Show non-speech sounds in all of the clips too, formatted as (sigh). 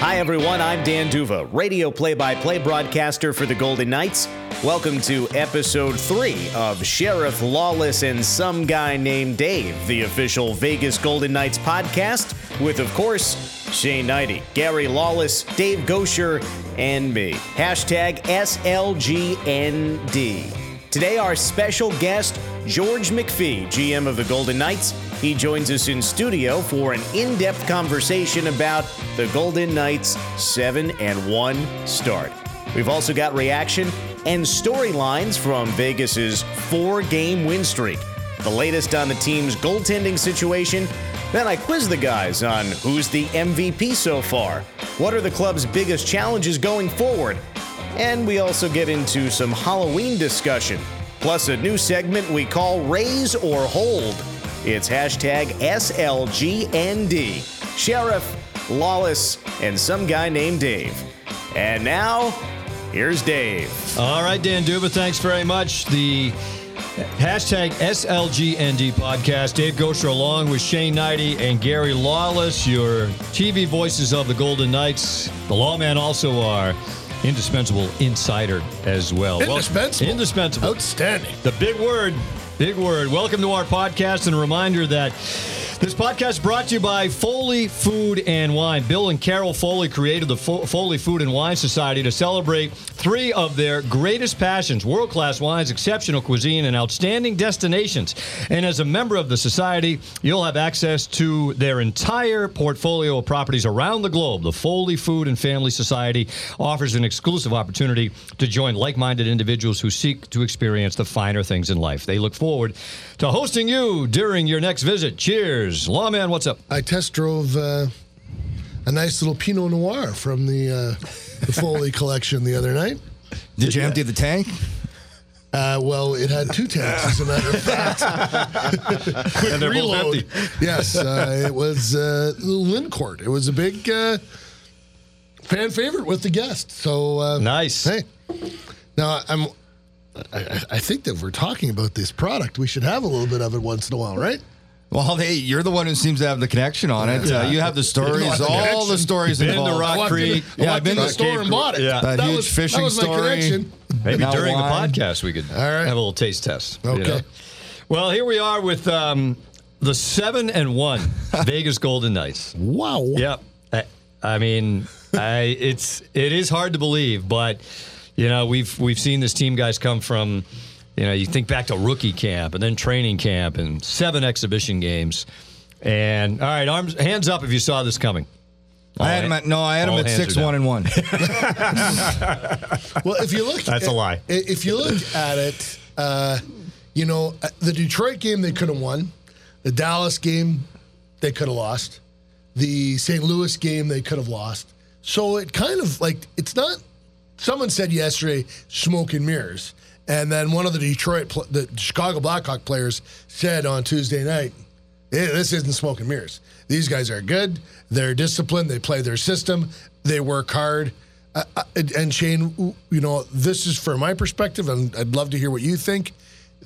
Hi, everyone. I'm Dan Duva, radio play by play broadcaster for the Golden Knights. Welcome to episode three of Sheriff Lawless and Some Guy Named Dave, the official Vegas Golden Knights podcast, with, of course, Shane Hnidy, Gary Lawless, Dave Goucher, and me. Hashtag SLGND. Today, our special guest, George McPhee, GM of the Golden Knights. He joins us in studio for an in depth conversation about the Golden Knights' 7 and 1 start. We've also got reaction and storylines from Vegas's four game win streak, the latest on the team's goaltending situation. Then I quiz the guys on who's the MVP so far, what are the club's biggest challenges going forward, and we also get into some Halloween discussion, plus a new segment we call Raise or Hold. It's hashtag SLGND. Sheriff, Lawless, and some guy named Dave. And now, here's Dave. All right, Dan Duva, thanks very much. The hashtag SLGND podcast. Dave Goucher along with Shane Hnidy and Gary Lawless, your TV voices of the Golden Knights. The lawman also our indispensable insider as well. Indispensable. Well, indispensable. Outstanding. The big word. Big word. Welcome to our podcast, and a reminder that this podcast brought to you by Foley Food and Wine. Bill and Carol Foley created the Fo- Foley Food and Wine Society to celebrate three of their greatest passions world class wines, exceptional cuisine, and outstanding destinations. And as a member of the society, you'll have access to their entire portfolio of properties around the globe. The Foley Food and Family Society offers an exclusive opportunity to join like minded individuals who seek to experience the finer things in life. They look forward to hosting you during your next visit. Cheers. Lawman, what's up? I test drove uh, a nice little Pinot Noir from the, uh, the Foley (laughs) collection the other night. Did you empty the tank? Uh, well, it had two tanks, as a matter of fact. Quick (laughs) And they're both empty. Yes, uh, it was uh, Lincourt. It was a big uh, fan favorite with the guests. So uh, Nice. Hey, now I'm. I, I think that we're talking about this product, we should have a little bit of it once in a while, right? Well, hey, you're the one who seems to have the connection on it. Uh, you have the stories, the all connection. the stories Been to involved. Rock I walked in- Creek. Yeah, I've been in the store Cape and bought it. Yeah. That huge fishing that was my story. connection. Maybe Now during wine. the podcast we could All right. have a little taste test. you Okay. know? Well, here we are with um, the seven and one (laughs) Vegas Golden Knights. Wow. Yep. I, I mean, I, it's it is hard to believe, but you know we've we've seen this team guys come from. You know, you think back to rookie camp and then training camp and seven exhibition games. And all right, arms hands up if you saw this coming. I had him at, no, I had him at six one and one. (laughs) Well, if you look, That's a lie. i- If you look at it, uh, you know, uh, the Detroit game they could have won, the Dallas game they could have lost, the St. Louis game they could have lost. So it kind of like it's not. Someone said yesterday, smoke and mirrors, and then one of the Detroit, the Chicago Blackhawk players said on Tuesday night, "Eh, "This isn't smoke and mirrors. These guys are good. They're disciplined. They play their system. They work hard." Uh, uh, and- and Shane, you know, this is from my perspective, and I'd love to hear what you think.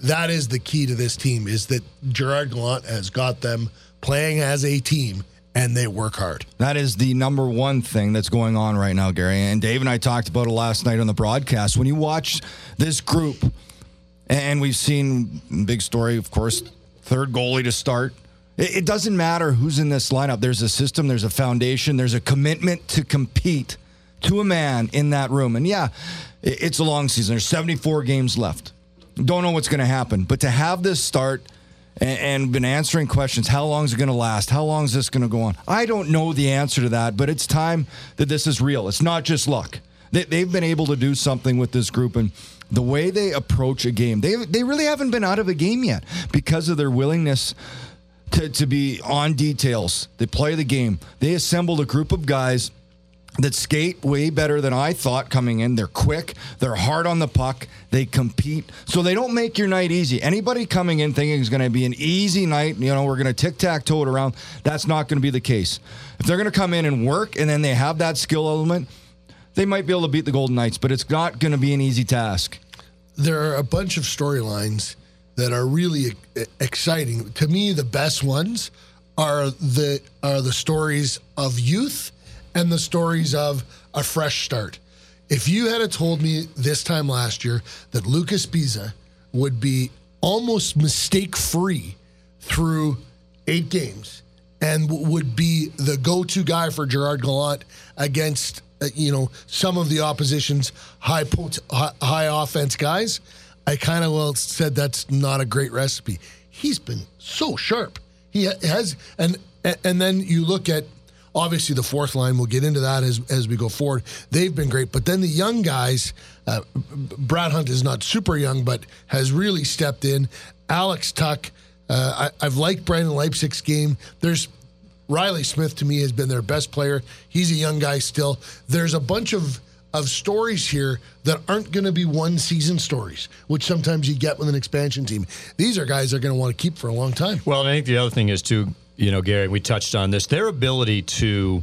That is the key to this team: is that Gerard Gallant has got them playing as a team, and they work hard. That is the number one thing that's going on right now, Gary. And Dave and I talked about it last night on the broadcast. When you watch this group, and we've seen big story, of course, third goalie to start. It, doesn't matter who's in this lineup. There's a system, there's a foundation, there's a commitment to compete to a man in that room. And yeah, it, it's a long season. There's 74 games left. Don't know what's going to happen, but to have this start and, and been answering questions. How long is it going to last? How long is this going to go on? I don't know the answer to that, but it's time that this is real. It's not just luck. They, they've been able to do something with this group and the way they approach a game. They they really haven't been out of a game yet because of their willingness to, to be on details. They play the game. They assembled a group of guys that skate way better than I thought coming in. They're quick, they're hard on the puck, they compete. So they don't make your night easy. Anybody coming in thinking it's going to be an easy night, you know, we're going to tic tac toe it around, that's not going to be the case. If they're going to come in and work and then they have that skill element, they might be able to beat the Golden Knights, but it's not going to be an easy task. there are a bunch of storylines that are really exciting. To me, the best ones are the are the stories of youth and the stories of a fresh start. If you had told me this time last year that Luca Sbisa would be almost mistake free through eight games and would be the go-to guy for Gerard Gallant against uh, you know some of the opposition's high pot- high offense guys, I kind of well said that's not a great recipe. He's been so sharp. He has and and then you look at obviously the fourth line. We'll get into that as as we go forward. They've been great, but then the young guys. Uh, Brad Hunt is not super young, but has really stepped in. Alex Tuch. Uh, I, I've liked Brendan Leipsic's game. There's Reilly Smith to me has been their best player. He's a young guy still. There's a bunch of of stories here that aren't going to be one season stories, which sometimes you get with an expansion team. These are guys they're going to want to keep for a long time. Well, I think the other thing is too, you know, Gary, we touched on this. Their ability to,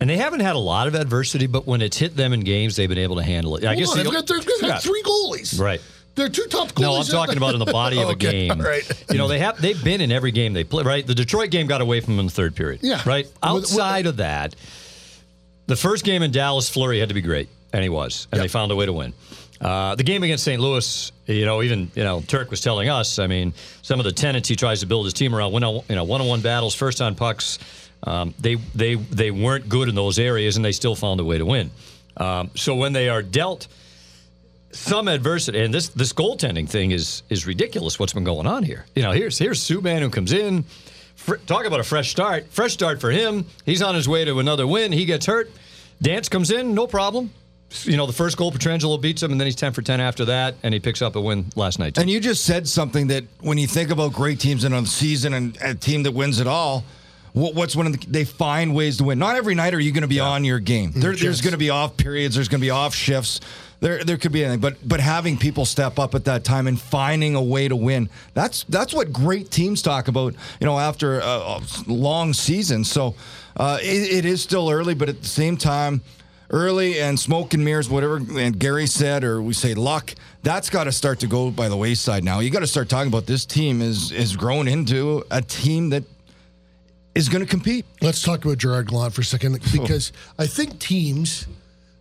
and they haven't had a lot of adversity, but when it's hit them in games, they've been able to handle it. I guess they've got, they've got Yeah. three goalies. Right. They're two top goalies. No, I'm talking about in the body of a (laughs) Okay, game. right. You know, they have they've been in every game they play. Right, the Detroit game got away from them in the third period. Yeah. Right. With- with- Outside of that, the first game in Dallas, Fleury had to be great, and he was, and Yep. they found a way to win. Uh, the game against St. Louis, you know, even you know, Turk was telling us. I mean, some of the tenets he tries to build his team around, you know, one-on-one battles, first on pucks. Um, they they they weren't good in those areas, and they still found a way to win. Um, so when they are dealt some adversity, and this this goaltending thing is is ridiculous. What's been going on here? You know, here's here's Subban who comes in. Fr- talk about a fresh start. Fresh start for him. He's on his way to another win. He gets hurt. Dansk comes in, no problem. You know, the first goal, Pietrangelo beats him, and then he's 10 for 10 after that, and he picks up a win last night. too. And you just said something that when you think about great teams in a season and a team that wins it all, what's one of the they find ways to win. Not every night are you going to be on your game. There, there's going to be off periods. There's going to be off shifts. There, there could be anything. But but having people step up at that time and finding a way to win. That's that's what great teams talk about. You know, after a, a long season. So uh, it, it is still early, but at the same time early and smoke and mirrors, whatever and Gary said, or we say luck, that's got to start to go by the wayside now. You got to start talking about this team is is grown into a team that is going to compete. Let's talk about Gerard Gallant for a second because I think teams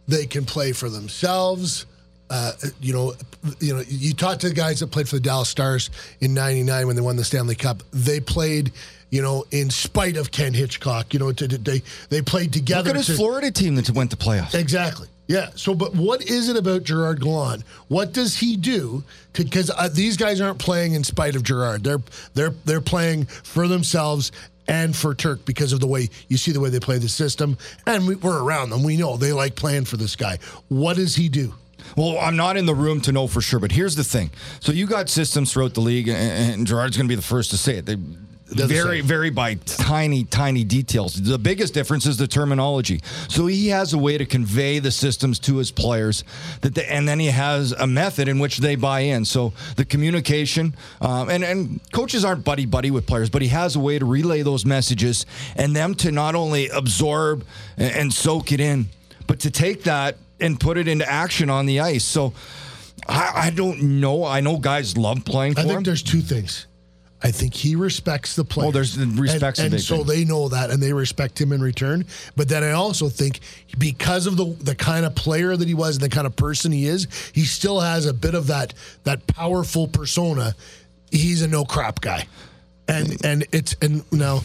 they can play for themselves. Uh, you know, you know, you talk to the guys that played for the Dallas Stars in '99 when they won the Stanley Cup. They played, you know, in spite of Ken Hitchcock. You know, to, to- they they played together. Look at his to- Florida team that went to playoffs. Exactly. Yeah. So, but what is it about Gerard Gallant? What does he do? Because uh, these guys aren't playing in spite of Gerard. They're they're they're playing for themselves and for Turk because of the way you see the way they play the system. And we, we're around them. We know they like playing for this guy. What does he do? Well, I'm not in the room to know for sure, but here's the thing. So you got systems throughout the league, and, and Gerard's going to be the first to say it. They vary, vary by tiny, tiny details. The biggest difference is the terminology. So he has a way to convey the systems to his players, that they, and then he has a method in which they buy in. So the communication, um, and and coaches aren't buddy buddy with players, but he has a way to relay those messages and them to not only absorb and, and soak it in, but to take that and put it into action on the ice. So I, I don't know. I know guys love playing for I think him. there's two things. I think he respects the player. Oh, there's- respect's and, and so they know that, and they respect him in return. But then I also think because of the the kind of player that he was and the kind of person he is, he still has a bit of that that powerful persona. He's a no crap guy, and and it's and now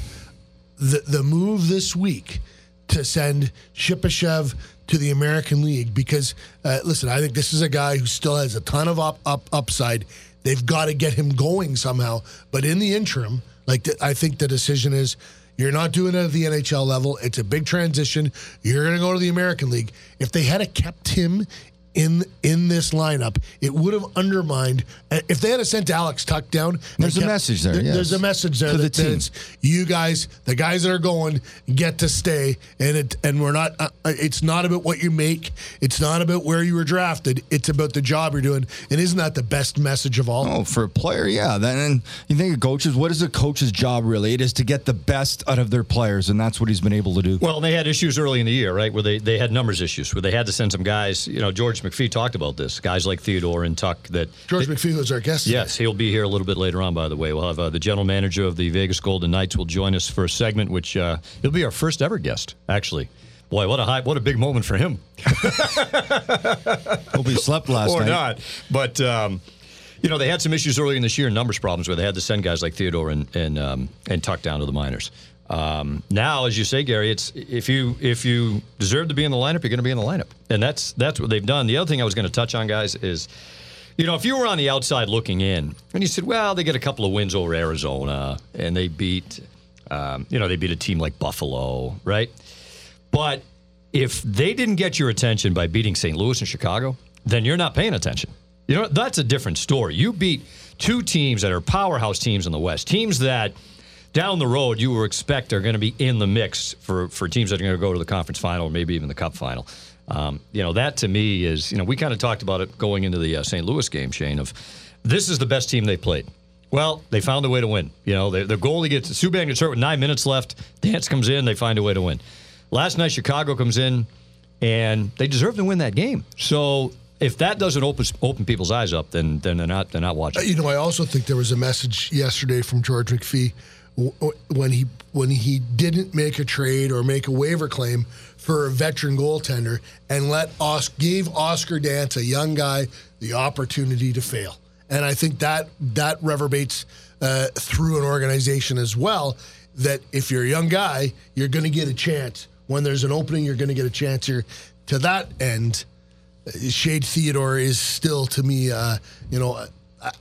the the move this week to send Shipachyov to the American League because uh, listen, I think this is a guy who still has a ton of up, up upside. They've got to get him going somehow. But in the interim, like I think the decision is. You're not doing it at the NHL level. It's a big transition. You're going to go to the American League. If they had kept him in in this lineup, it would have undermined. uh, If they had sent Alex Tuch down, and There's a message there, There's yes. a message there To the that, that team. it's you guys, the guys that are going, get to stay, and it and we're not. Uh, it's not about what you make. It's not about where you were drafted. It's about the job you're doing. And isn't that the best message of all? Oh, for a player, yeah. Then you think of coaches. What is a coach's job really? It is to get the best out of their players, and that's what he's been able to do. Well, they had issues early in the year, right? Where they, they had numbers issues, where they had to send some guys. You know, George McPhee talked about this. Guys like Theodore and Tuch. That George McPhee was our guest. yes, he'll be here a little bit later on. By the way, we'll have uh, the general manager of the Vegas Golden Knights will join us for a segment, which uh, he'll be our first ever guest, actually. Boy, what a high, what a big moment for him. (laughs) Hope he slept last or night. Or not. But um, you know, they had some issues early in this year, numbers problems, where they had to send guys like Theodore and and um, and Tuch down to the minors. Um, now, as you say, Gary, it's if you if you deserve to be in the lineup, you're going to be in the lineup, and that's that's what they've done. The other thing I was going to touch on, guys, is. You know, if you were on the outside looking in, and you said, "Well, they get a couple of wins over Arizona, and they beat, um, you know, they beat a team like Buffalo, right?" But if they didn't get your attention by beating St. Louis and Chicago, then you're not paying attention. You know, that's a different story. You beat two teams that are powerhouse teams in the West, teams that down the road you will expect are going to be in the mix for, for teams that are going to go to the conference final or maybe even the cup final. Um, you know, that to me is, you know, we kind of talked about it going into the uh, St. Louis game, Shane, of this is the best team they played. Well, they found a way to win. You know, their, goalie gets, Subban gets hurt with nine minutes left. Dansk comes in, they find a way to win. Last night, Chicago comes in, and they deserve to win that game. So if that doesn't open open people's eyes up, then then they're not they're not watching. You know, I also think there was a message yesterday from George McPhee when he when he didn't make a trade or make a waiver claim for a veteran goaltender and let Os- gave Oscar Dansk, a young guy, the opportunity to fail. And I think that that reverberates uh, through an organization as well. That if you're a young guy, you're going to get a chance. When there's an opening, you're going to get a chance here. To that end, Shea Theodore is still to me, uh, you know,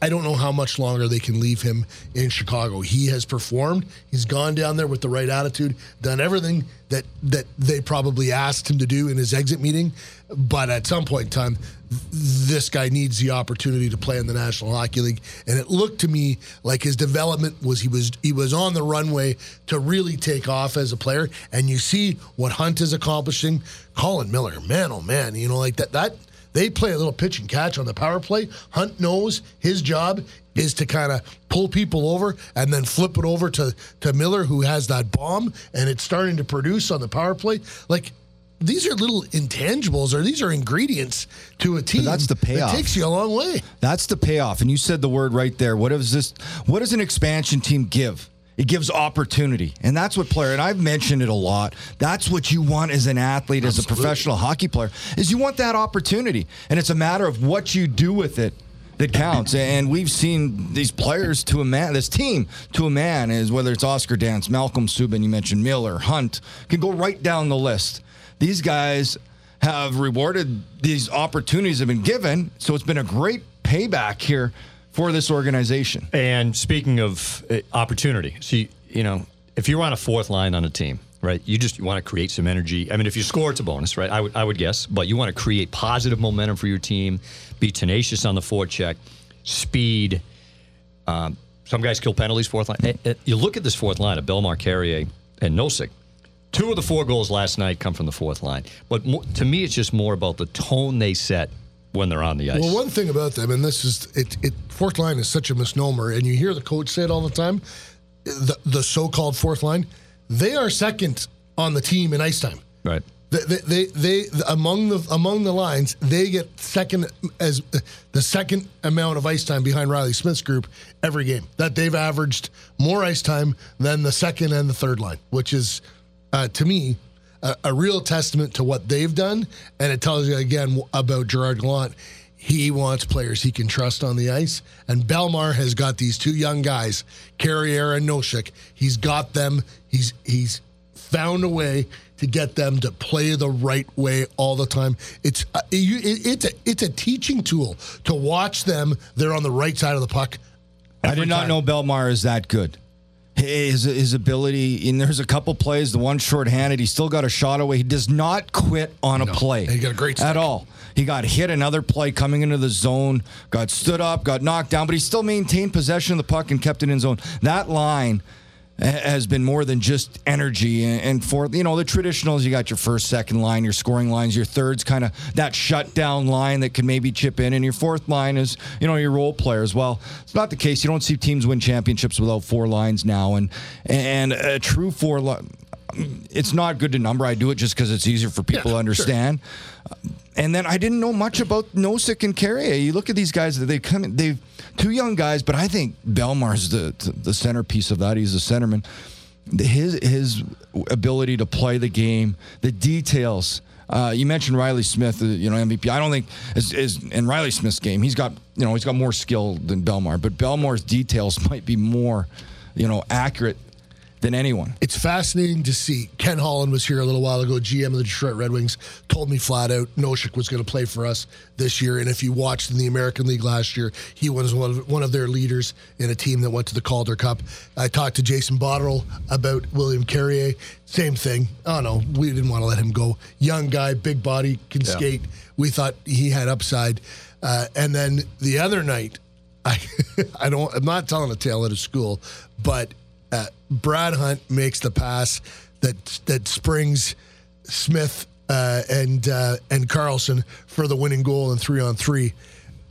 I- don't know how much longer they can leave him in Chicago. He has performed. He's gone down there with the right attitude, done everything that that they probably asked him to do in his exit meeting. But at some point in time, th- this guy needs the opportunity to play in the National Hockey League. And it looked to me like his development was he was he was on the runway to really take off as a player. And you see what Hunt is accomplishing. Colin Miller, man, oh man, you know, like that that they play a little pitch and catch on the power play. Hunt knows his job is to kind of pull people over and then flip it over to, to Miller, who has that bomb, and it's starting to produce on the power play. Like, these are little intangibles, or these are ingredients to a team. that's the payoff. That takes you a long way. That's the payoff. And you said the word right there. What does this what does an expansion team give? It gives opportunity. And that's what player and I've mentioned it a lot. That's what you want as an athlete, as a professional hockey player, is you want that opportunity. And it's a matter of what you do with it that counts. And we've seen these players to a man, this team to a man, is whether it's Oscar Dansk, Malcolm Subban, you mentioned Miller, Hunt, can go right down the list. These guys have rewarded these opportunities have been given, so it's been a great payback here for this organization. And speaking of uh, opportunity, see, you know, if you're on a fourth line on a team, right, you just you want to create some energy. I mean, if you score, it's a bonus, right? I would, I would guess, but you want to create positive momentum for your team, be tenacious on the forecheck, speed. Um, some guys kill penalties, fourth line. Eh, eh, You look at this fourth line of Bellemare, Carrier, and Nosek. Two of the four goals last night come from the fourth line. But mo- to me, it's just more about the tone they set when they're on the ice. Well, one thing about them, and this is it, it fourth line is such a misnomer, and you hear the coach say it all the time. The the so-called fourth line, they are second on the team in ice time. right. They, they, they, they among the among the lines, they get second as the second amount of ice time behind Reilly Smith's group every game. That they've averaged more ice time than the second and the third line, which is uh, to me a, a real testament to what they've done, and it tells you again about Gerard Gallant. He wants players he can trust on the ice, and Bellemare has got these two young guys, Carrier and Nosek. He's got them. He's he's found a way to get them to play the right way all the time. It's uh, it, it's a it's a teaching tool to watch them. They're on the right side of the puck. I did not time. know Bellemare is that good. His, his ability, and there's a couple plays, the one shorthanded, he still got a shot away. He does not quit on a play. he got a great At all. He got hit another play coming into the zone, got stood up, got knocked down, but he still maintained possession of the puck and kept it in zone. That line has been more than just energy. And, for, you know, the traditionals, you got your first, second line, your scoring lines, your third's kind of that shutdown line that can maybe chip in. And your fourth line is, you know, your role players. Well, it's not the case. You don't see teams win championships without four lines now. And, and a true four line, it's not good to number. I do it just because it's easier for people Yeah, to sure. And then I didn't know much about Nosek and Carrier. You look at these guys; they come, they two young guys, but I think Bellemare's the the centerpiece of that. He's the centerman. his his ability to play the game, the details. Uh, you mentioned Reilly Smith, uh, you know MVP. I don't think is, is in Reilly Smith's game. He's got you know he's got more skill than Bellemare, but Bellemare's details (laughs) might be more you know accurate than anyone. It's fascinating to see. Ken Holland was here a little while ago, GM of the Detroit Red Wings, told me flat out Nosek was going to play for us this year. And if you watched in the American League last year, he was one of, one of their leaders in a team that went to the Calder Cup. I talked to Jason Botterill about William Carrier. Same thing. Oh, no, we didn't want to let him go. Young guy, big body, can yeah. skate. We thought he had upside. Uh, and then the other night, (laughs) I, I don't. I'm not telling a tale at a school, but uh, Brad Hunt makes the pass that that springs Smith uh, and uh, and Karlsson for the winning goal in three on three.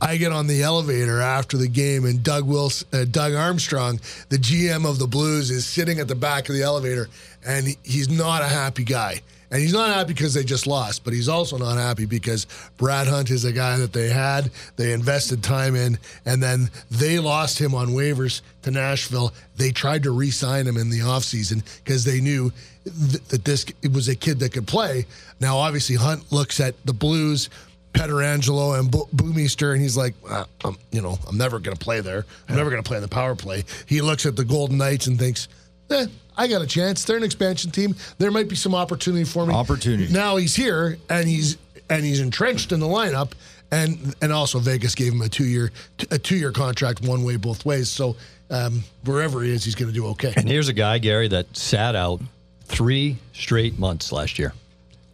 I get on the elevator after the game, and Doug Wilson, uh, Doug Armstrong, the GM of the Blues, is sitting at the back of the elevator, and he's not a happy guy. And he's not happy because they just lost, but he's also not happy because Brad Hunt is a guy that they had, they invested time in, and then they lost him on waivers to Nashville. They tried to re sign him in the offseason because they knew th- that this was a kid that could play. Now, obviously, Hunt looks at the Blues. Pietrangelo and Bo- Bouwmeester, and he's like, uh, I'm, you know, I'm never going to play there. I'm never going to play in the power play. He looks at the Golden Knights and thinks, eh, I got a chance. They're an expansion team. There might be some opportunity for me. Opportunity. Now he's here and he's and he's entrenched in the lineup. And and also Vegas gave him a two year a two year contract, one way both ways. So um, wherever he is, he's going to do okay. And here's a guy, Gary, that sat out three straight months last year.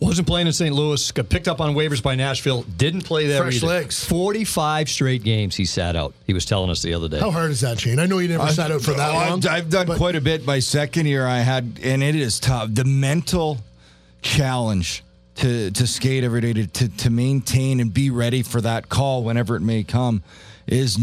Wasn't playing in St. Louis. Got picked up on waivers by Nashville. Didn't play there Fresh either. legs. Forty-five straight games he sat out. He was telling us the other day. How hard is that, Shane? I know you never sat out for that I've, long. I've done but- quite a bit. My second year, I had, and it is tough. The mental challenge to to skate every day, to to, to maintain and be ready for that call whenever it may come, is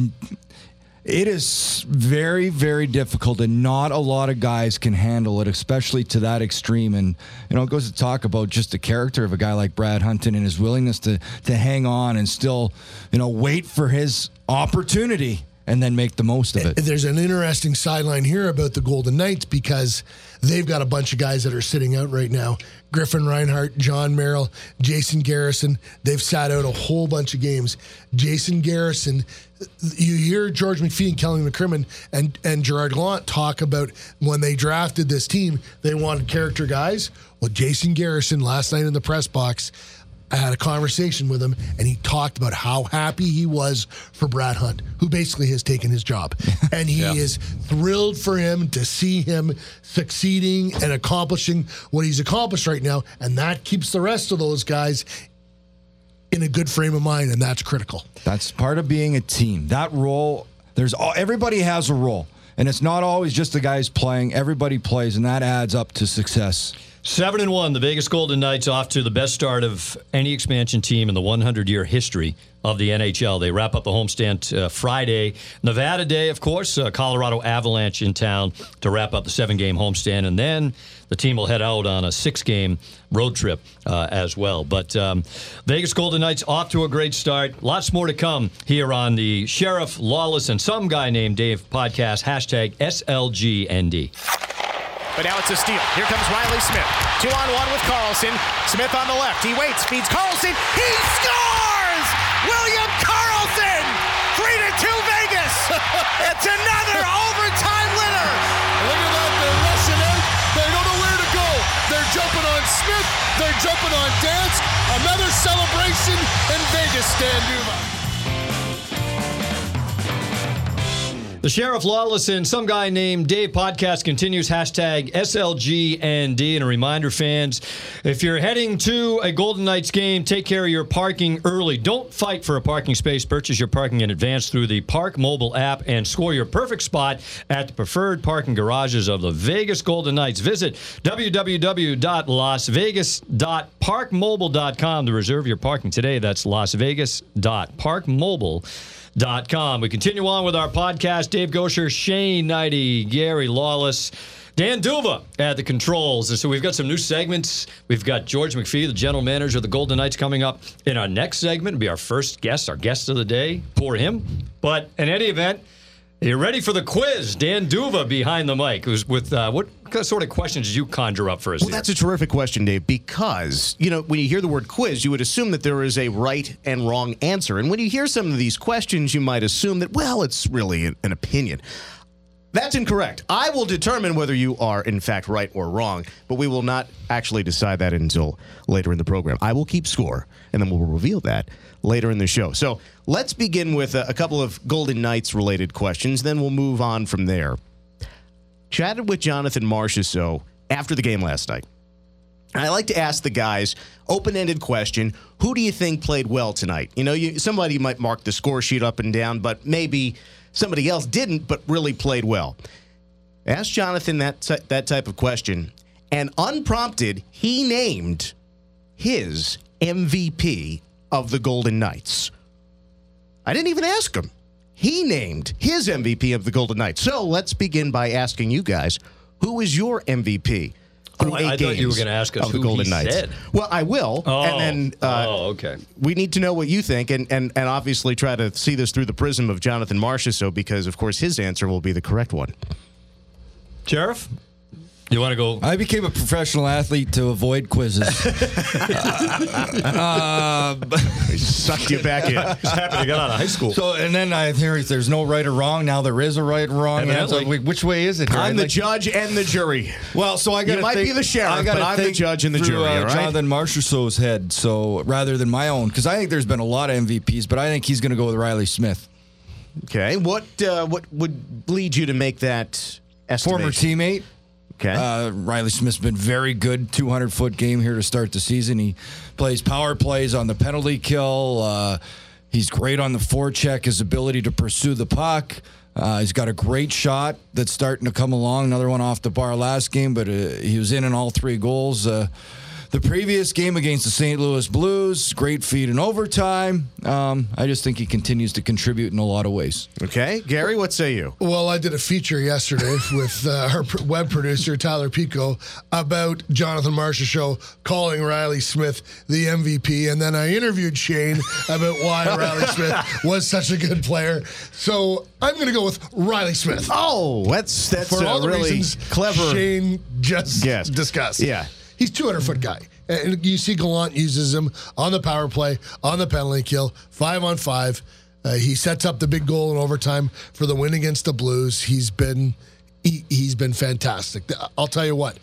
it is very, very difficult, and not a lot of guys can handle it, especially to that extreme. And you know, it goes to talk about just the character of a guy like Brad Hunton and his willingness to to hang on and still, you know, wait for his opportunity and then make the most of it. There's an interesting sideline here about the Golden Knights because they've got a bunch of guys that are sitting out right now. Griffin Reinhart, John Merrill, Jason Garrison. They've sat out a whole bunch of games. Jason Garrison, you hear George McPhee and Kelly McCrimmon and, and Gerard Gallant talk about when they drafted this team, they wanted character guys. Well, Jason Garrison last night in the press box I had a conversation with him, and he talked about how happy he was for Brad Hunt, who basically has taken his job. (laughs) And he Yeah. is thrilled for him to see him succeeding and accomplishing what he's accomplished right now. And that keeps the rest of those guys in a good frame of mind, and that's critical. That's part of being a team. That role, there's all, everybody has a role, and it's not always just the guys playing. Everybody plays, and that adds up to success. Seven and one, the Vegas Golden Knights off to the best start of any expansion team in the 100 year history of the NHL. They wrap up the homestand uh, Friday. Nevada Day, of course, uh, Colorado Avalanche in town to wrap up the seven game homestand. And then the team will head out on a six game road trip uh, as well. But um, Vegas Golden Knights off to a great start. Lots more to come here on the Sheriff Lawless and some guy named Dave podcast, hashtag SLGND. But now it's a steal. Here comes Reilly Smith. Two on one with Karlsson. Smith on the left. He waits, feeds Karlsson. He scores! William Karlsson! Three to two Vegas. (laughs) it's another overtime winner. Look at that. They're rushing out. They don't know where to go. They're jumping on Smith. They're jumping on Dansk. Another celebration in Vegas, Stan Numa. The Sheriff Lawless and some guy named Dave podcast continues hashtag SLGND. And a reminder, fans, if you're heading to a Golden Knights game, take care of your parking early. Don't fight for a parking space. Purchase your parking in advance through the Park Mobile app and score your perfect spot at the preferred parking garages of the Vegas Golden Knights. Visit www.lasvegas.parkmobile.com to reserve your parking today. That's lasvegas.parkmobile.com. Com. We continue on with our podcast. Dave Goucher, Shane Hnidy, Gary Lawless, Dan Duva at the controls. And so we've got some new segments. We've got George McPhee, the general manager of the Golden Knights, coming up in our next segment. It'll be our first guest, our guest of the day. Poor him. But in any event, You ready for the quiz? Dan Duva behind the mic. Who's with uh, what sort of questions did you conjure up for us? Well, here? that's a terrific question, Dave, because, you know, when you hear the word quiz, you would assume that there is a right and wrong answer. And when you hear some of these questions, you might assume that, well, it's really an, an opinion. That's incorrect. I will determine whether you are, in fact, right or wrong, but we will not actually decide that until later in the program. I will keep score, and then we'll reveal that later in the show. So let's begin with a, a couple of Golden Knights related questions, then we'll move on from there. Chatted with Jonathan Marchessault after the game last night. I like to ask the guys open-ended question: Who do you think played well tonight? You know, you, somebody might mark the score sheet up and down, but maybe somebody else didn't, but really played well. Ask Jonathan that ty- that type of question, and unprompted, he named his MVP of the Golden Knights. I didn't even ask him. He named his MVP of the Golden Knights. So let's begin by asking you guys, who is your MVP? Through Oh, I- eight I thought you were gonna ask us of the who Golden he Knights. said. Well, I will, Oh, and then uh, oh, okay. we need to know what you think, and, and and obviously try to see this through the prism of Jonathan Marchessault, because of course his answer will be the correct one. Sheriff, you want to go? I became a professional athlete to avoid quizzes. (laughs) uh, Sucked you back in. Just happy to get out of high school. so, and then I hear there's no right or wrong. Now there is a right or wrong answer. Evidently. Wait, Which way is it? here? I'm I'd the like- judge and the jury. Well, so I got You might be the sheriff, but I'm the judge and the through, jury, Uh, all right? Jonathan Marchessault's head, so rather than my own, because I think there's been a lot of MVPs, but I think he's going to go with Reilly Smith, Okay, what uh, what would lead you to make that estimation? former teammate. Okay, Uh, Reilly Smith's been very good. 200 foot game here to start the season. He plays power plays on the penalty kill. Uh, he's great on the forecheck. His ability to pursue the puck. Uh, he's got a great shot that's starting to come along. Another one off the bar last game, but uh, he was in in all three goals. The previous game against the St. Louis Blues, great feed in overtime. Um, I just think he continues to contribute in a lot of ways. okay, Gary, what say you? Well, I did a feature yesterday (laughs) with uh, our web producer Tyler Pico about Jonathan Marchessault calling Reilly Smith the MVP, and then I interviewed Shane about why (laughs) Reilly Smith was such a good player. So I'm going to go with Reilly Smith Oh, that's that's for a all the really reasons clever. Shane just Guess. discussed. Yeah. He's 200 foot guy. And you see Gallant uses him on the power play, on the penalty kill, five on five. Uh, he sets up the big goal in overtime for the win against the Blues. He's been he, he's been fantastic. I'll tell you what.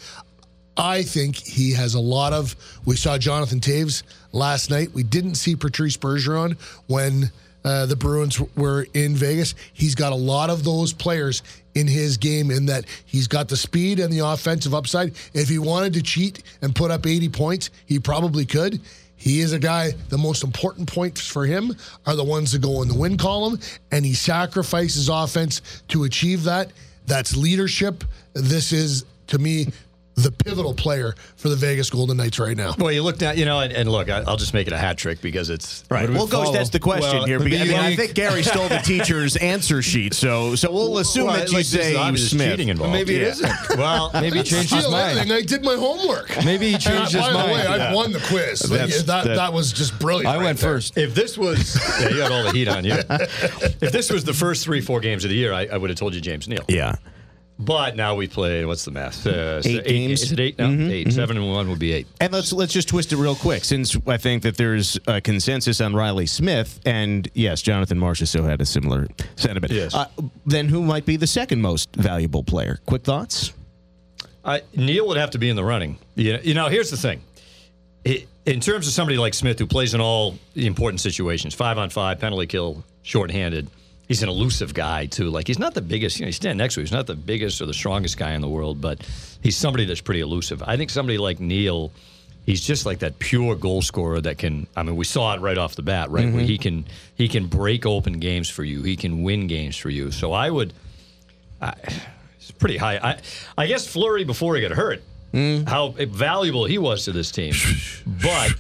I think he has a lot of. We saw Jonathan Toews last night. We didn't see Patrice Bergeron when uh, the Bruins were in Vegas. He's got a lot of those players in his game in that he's got the speed and the offensive upside. If he wanted to cheat and put up 80 points, he probably could. He is a guy, the most important points for him are the ones that go in the win column, and he sacrifices offense to achieve that. That's leadership. This is, to me, the pivotal player for the Vegas Golden Knights right now. Well, you look at, you know, and, and look, I, I'll just make it a hat trick because it's Right. Well, Ghost, that's the question Well, here. it'd because- I, mean, I think Gary stole the (laughs) teacher's answer sheet, so so we'll assume Well, that you like, say obviously Smith. cheating involved. Maybe it Yeah. isn't. (laughs) Well, Maybe he changed his mind. anything. I did my homework. (laughs) Maybe he And uh, changed his mind. by the mind. way, I won the quiz. Like, that, that- that was just brilliant. I right went there. first. if this was, yeah, you had all the heat on you. if this was the first three, four games of the year, I, I would have told you James Neal. Yeah. But now we played. What's the math? Uh, so Eight games. Is it eight? No, eight. Seven and one would be eight. And let's let's just twist it real quick, since I think that there's a consensus on Reilly Smith, and yes, Jonathan Marsh has Marchessault had a similar sentiment. Yes. Uh, then who might be the second most valuable player? Quick thoughts. I, Neal would have to be in the running. You know, you know here's the thing. It, in terms of somebody like Smith who plays in all the important situations, five on five, penalty kill, shorthanded, he's an elusive guy too. Like he's not the biggest. You know, you stand next to him. He's not the biggest or the strongest guy in the world, but he's somebody that's pretty elusive. I think somebody like Neal, he's just like that pure goal scorer that can. I mean, we saw it right off the bat, right? Where mm-hmm. he can he can break open games for you. He can win games for you. So I would. I, it's pretty high. I, I guess Fleury before he got hurt, mm. how valuable he was to this team. (laughs) But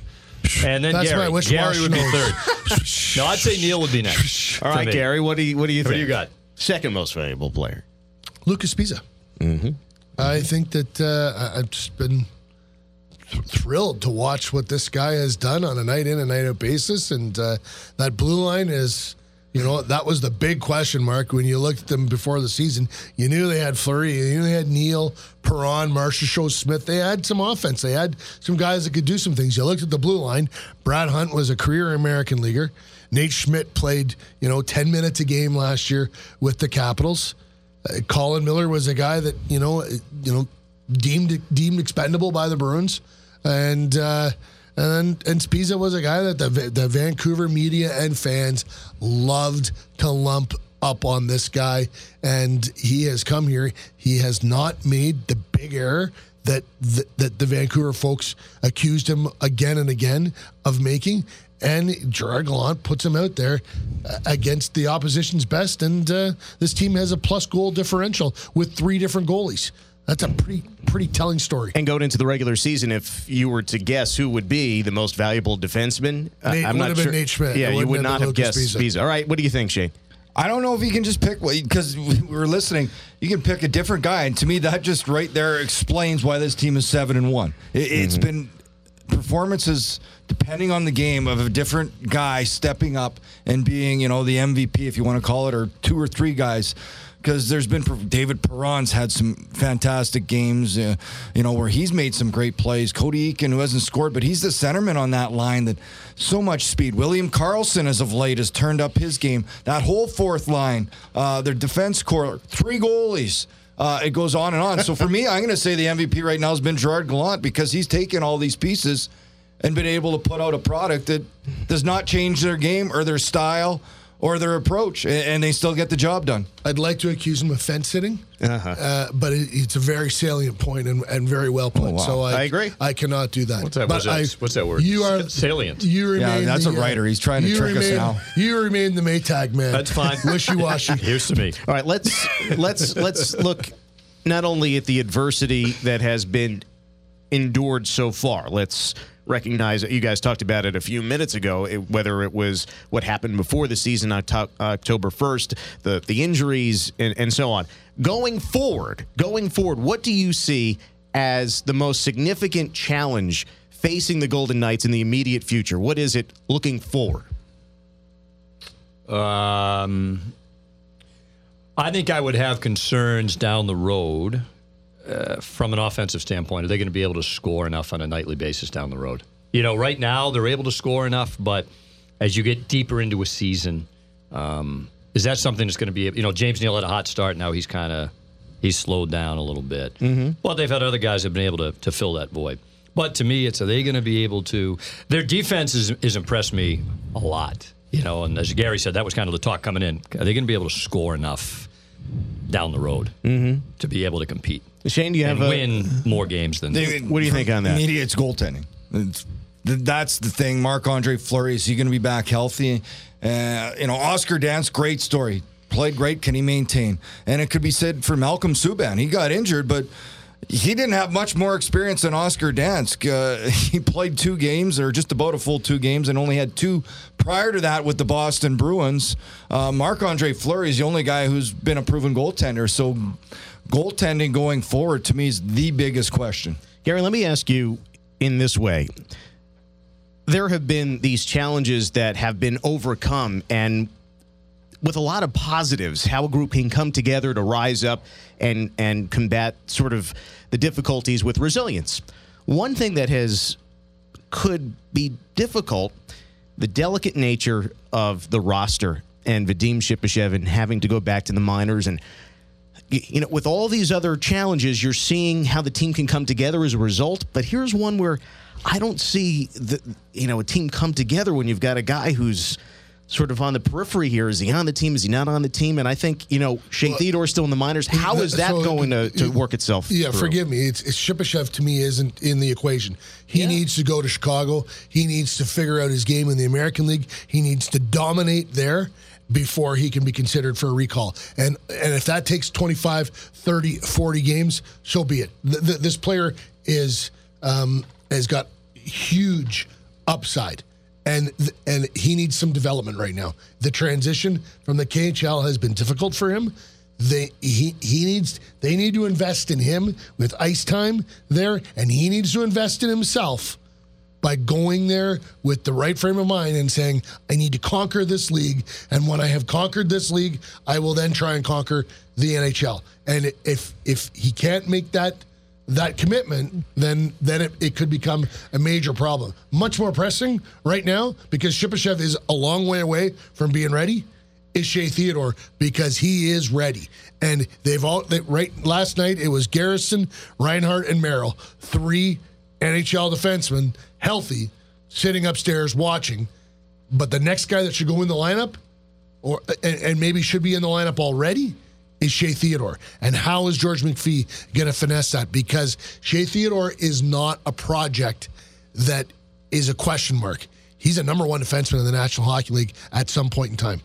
(laughs) and then That's Gary, my Gary would be third. (laughs) no, I'd say Neal would be next. (laughs) All for right, me. Gary, what do you what do you What think? do you got? Second most valuable player. Luca Sbisa. Mm-hmm. I think that uh, I- I've just been th- thrilled to watch what this guy has done on a night in and night out basis, and uh, that blue line is You know, that was the big question mark when you looked at them before the season. You knew they had Fleury, you knew they had Neal, Perron, Marchessault Smith. They had some offense. They had some guys that could do some things. You looked at the blue line. Brad Hunt was a career American leaguer. Nate Schmidt played, you know, 10 minutes a game last year with the Capitals. Uh, Colin Miller was a guy that, you know, uh, you know, deemed deemed expendable by the Bruins. And uh and and Sbisa was a guy that the the Vancouver media and fans loved to lump up on this guy, and he has come here. He has not made the big error that the, that the Vancouver folks accused him again and again of making. And Gerard Gallant puts him out there uh, against the opposition's best, and uh, this team has a plus goal differential with three different goalies. That's a pretty pretty telling story. And going into the regular season, if you were to guess who would be the most valuable defenseman, uh, I'm not have sure. been Nate Schmidt. Yeah, you wouldn't have not been have Lucas guessed Sbisa. Sbisa. All right, what do you think, Shane? I don't know if you can just pick because we were listening. You can pick a different guy, and to me, that just right there explains why this team is seven and one. It, It's been performances depending on the game of a different guy stepping up and being, you know, the MVP if you want to call it, or two or three guys. Because there's been David Perron's had some fantastic games, uh, you know, where he's made some great plays. Cody Eakin, who hasn't scored, but he's the centerman on that line that so much speed. William Karlsson, as of late, has turned up his game. That whole fourth line, uh, their defense core, three goalies. Uh, it goes on and on. So for me, I'm going to say the MVP right now has been Gerard Gallant because he's taken all these pieces and been able to put out a product that does not change their game or their style or their approach, and they still get the job done. I'd like to accuse him of fence sitting, Uh-huh. uh, but it, it's a very salient point and, and very well put. wow. So I, I agree. I cannot do that. What's that- But what's that- I- what's that word? You are Salient. You remain. Yeah, that's the, a writer. He's trying to you trick us now. You remain the Maytag man. That's fine. (laughs) Wishy washy. (laughs) Here's to me. All right, let's let's let's look not only at the adversity that has been endured so far. Let's recognize that you guys talked about it a few minutes ago. It, whether it was what happened before the season, Octo- October first, the the injuries, and, and so on. Going forward, going forward, what do you see as the most significant challenge facing the Golden Knights in the immediate future? What is it looking forward? Um, I think I would have concerns down the road uh, from an offensive standpoint. Are they going to be able to score enough on a nightly basis down the road? You know, right now they're able to score enough, but as you get deeper into a season, um, is that something that's going to be? You know, James Neal had a hot start. Now he's kind of he's slowed down a little bit. Mm-hmm. Well, they've had other guys that have been able to to fill that void. But to me, it's are they going to be able to? Their defense is, is impressed me a lot. You know, and as Gary said, that was kind of the talk coming in. Are they going to be able to score enough down the road to be able to compete Shane, do you have and a win more games than What do you think on that? Media, it's goaltending. It's, that's the thing. Marc Andre Fleury, is he going to be back healthy? Uh, you know, Oscar Dansk, great story. Played great. Can he maintain? And it could be said for Malcolm Subban. He got injured, but he didn't have much more experience than Oscar Dansk. Uh, (laughs) he played two games, or just about a full two games, and only had two prior to that with the Boston Bruins. Uh, Marc Andre Fleury is the only guy who's been a proven goaltender. So, goaltending going forward to me is the biggest question. Gary, let me ask you in this way. There have been these challenges that have been overcome, and with a lot of positives, how a group can come together to rise up and and combat sort of the difficulties with resilience. One thing that has could be difficult, the delicate nature of the roster and Vadim Shipashevin having to go back to the minors and you know, with all these other challenges, you're seeing how the team can come together as a result. But here's one where I don't see the you know a team come together when you've got a guy who's sort of on the periphery here. Is he on the team? Is he not on the team? And I think you know Shane Theodore's still in the minors. How is that So, going to, to work itself? Yeah, through? forgive me. It's, it's Shipachyov to me isn't in the equation. He needs to go to Chicago. He needs to figure out his game in the American League. He needs to dominate there before he can be considered for a recall. And and if that takes 25, 30, 40 games, so be it. Th- th- this player is um, has got huge upside. And and he needs some development right now. The transition from the KHL has been difficult for him they he he needs they need to invest in him with ice time there and he needs to invest in himself by going there with the right frame of mind and saying, I need to conquer this league. And when I have conquered this league, I will then try and conquer the NHL. And if if he can't make that that commitment, then then it, it could become a major problem. Much more pressing right now because Shipachyov is a long way away from being ready. Is Shea Theodore because he is ready, and they've all they, right. Last night it was Garrison, Reinhart, and Merrill, three NHL defensemen, healthy, sitting upstairs watching. But the next guy that should go in the lineup, or and, and maybe should be in the lineup already, is Shea Theodore. And how is George McPhee going to finesse that? Because Shea Theodore is not a project that is a question mark. He's a number one defenseman in the National Hockey League at some point in time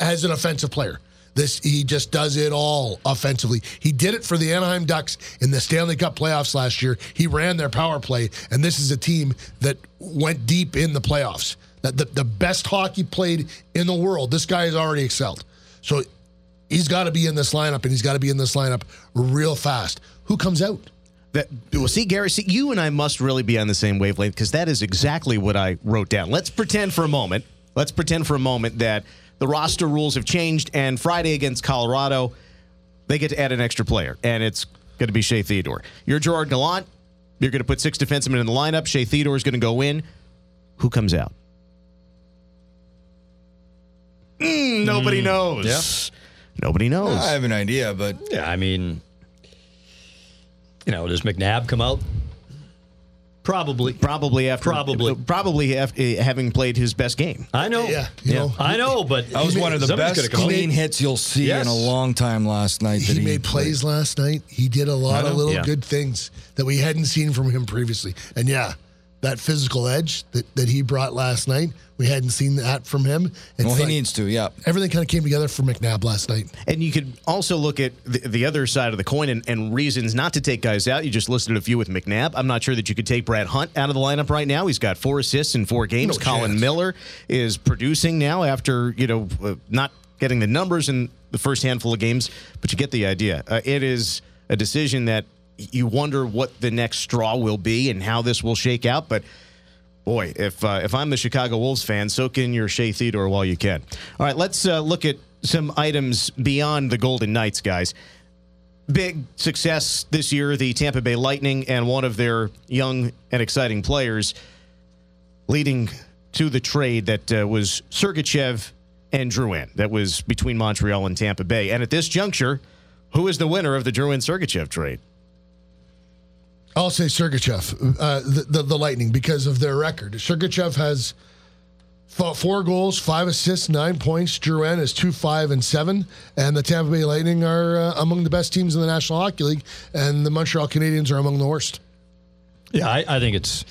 as an offensive player. This he just does it all offensively. He did it for the Anaheim Ducks in the Stanley Cup playoffs last year. He ran their power play, and this is a team that went deep in the playoffs. That the, the best hockey played in the world. This guy has already excelled. So he's got to be in this lineup, and he's got to be in this lineup real fast. Who comes out? That well, see, Gary, see, you and I must really be on the same wavelength because that is exactly what I wrote down. Let's pretend for a moment. Let's pretend for a moment that the roster rules have changed, and Friday against Colorado, they get to add an extra player, and it's going to be Shea Theodore. You're Gerard Gallant. You're going to put six defensemen in the lineup. Shea Theodore is going to go in. Who comes out? Mm, nobody knows. yeah. Nobody knows. I have an idea, but Yeah, I mean, you know, does McNabb come out? Probably. Probably after Probably. probably after eh, having played his best game. I know. Yeah, you know, I know, but that was one of the best gonna out. clean hits you'll see Yes. in a long time last night. that he made plays last night. He did a lot of little Yeah. good things that we hadn't seen from him previously. And yeah, that physical edge that, that he brought last night, we hadn't seen that from him. It's Well, he like needs to. Yeah. everything kind of came together for McNabb last night. And you could also look at the, the other side of the coin and, and reasons not to take guys out. You just listed a few with McNabb. I'm not sure that you could take Brad Hunt out of the lineup right now. He's got four assists in four games. No Colin chance. Miller is producing now after you know uh, not getting the numbers in the first handful of games, but you get the idea. Uh, it is a decision that you wonder what the next straw will be and how this will shake out, but. Boy, if uh, if I'm the Chicago Wolves fan, soak in your Shea Theodore while you can. All right, let's uh, look at some items beyond the Golden Knights, guys. Big success this year, the Tampa Bay Lightning, and one of their young and exciting players leading to the trade that uh, was Sergachev and Drouin. That was between Montreal and Tampa Bay. And at this juncture, who is the winner of the Drouin Sergachev trade? I'll say Sergachev, uh, the, the the Lightning, because of their record. Sergachev has four goals, five assists, nine points. Drouin is two, five, and seven. And the Tampa Bay Lightning are uh, among the best teams in the National Hockey League, and the Montreal Canadiens are among the worst. Yeah, I, I think it's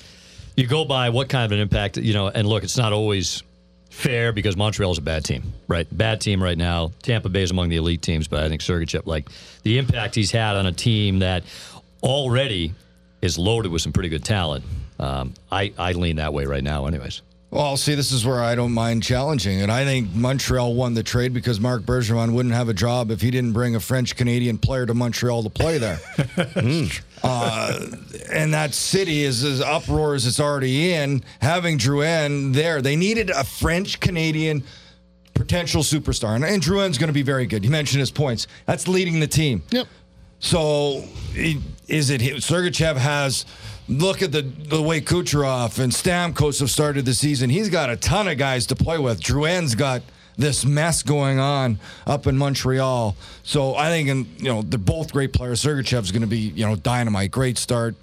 you go by what kind of an impact you know, and look, it's not always fair because Montreal's a bad team, right? Bad team right now. Tampa Bay is among the elite teams, but I think Sergachev, like the impact he's had on a team that already is loaded with some pretty good talent. Um, I I lean that way right now, anyways. Well, see, this is where I don't mind challenging it. I think Montreal won the trade because Marc Bergevin wouldn't have a job if he didn't bring a French Canadian player to Montreal to play there. (laughs) uh, and that city is as uproar as it's already in. Having Drouin there, they needed a French Canadian potential superstar, and, and Drouin's going to be very good. You mentioned his points. That's leading the team. Yep. So i- is it Sergachev has look at the the way Kucherov and Stamkos have started the season. He's got a ton of guys to play with. Drouin's got this mess going on up in Montreal. So I think you know they're both great players. Sergachev's going to be you know dynamite, great start,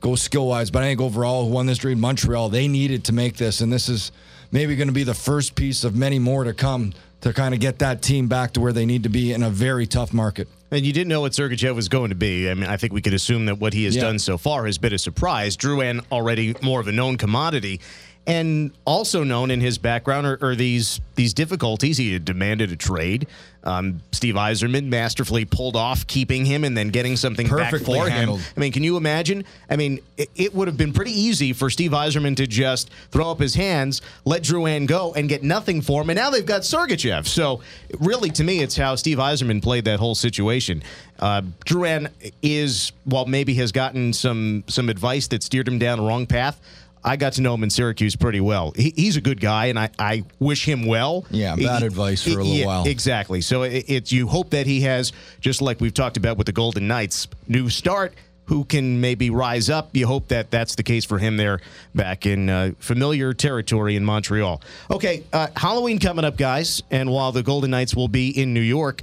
go skill wise. But I think overall, who won this trade? Montreal. They needed to make this, and this is maybe going to be the first piece of many more to come to kind of get that team back to where they need to be in a very tough market. And you didn't know what Sergachev was going to be. I mean, I think we could assume that what he has Yeah. done so far has been a surprise. Drouin already more of a known commodity, and also known in his background are, are these these difficulties. He had demanded a trade. Um, Steve Yzerman masterfully pulled off keeping him and then getting something back Perfectly for handled. him. I mean, can you imagine? I mean, it, it would have been pretty easy for Steve Yzerman to just throw up his hands, let Drouin go, and get nothing for him. And now they've got Sergachev. So, really, to me, it's how Steve Yzerman played that whole situation. Uh, Drouin is, while maybe has gotten some some advice that steered him down the wrong path. I got to know him in Syracuse pretty well. He, he's a good guy, and I, I wish him well. Yeah, bad He- advice for a little yeah, while. Exactly. So it, it's you hope that he has just like we've talked about with the Golden Knights, new start. Who can maybe rise up? You hope that that's the case for him there, back in uh, familiar territory in Montreal. Okay, uh, Halloween coming up, guys, and while the Golden Knights will be in New York,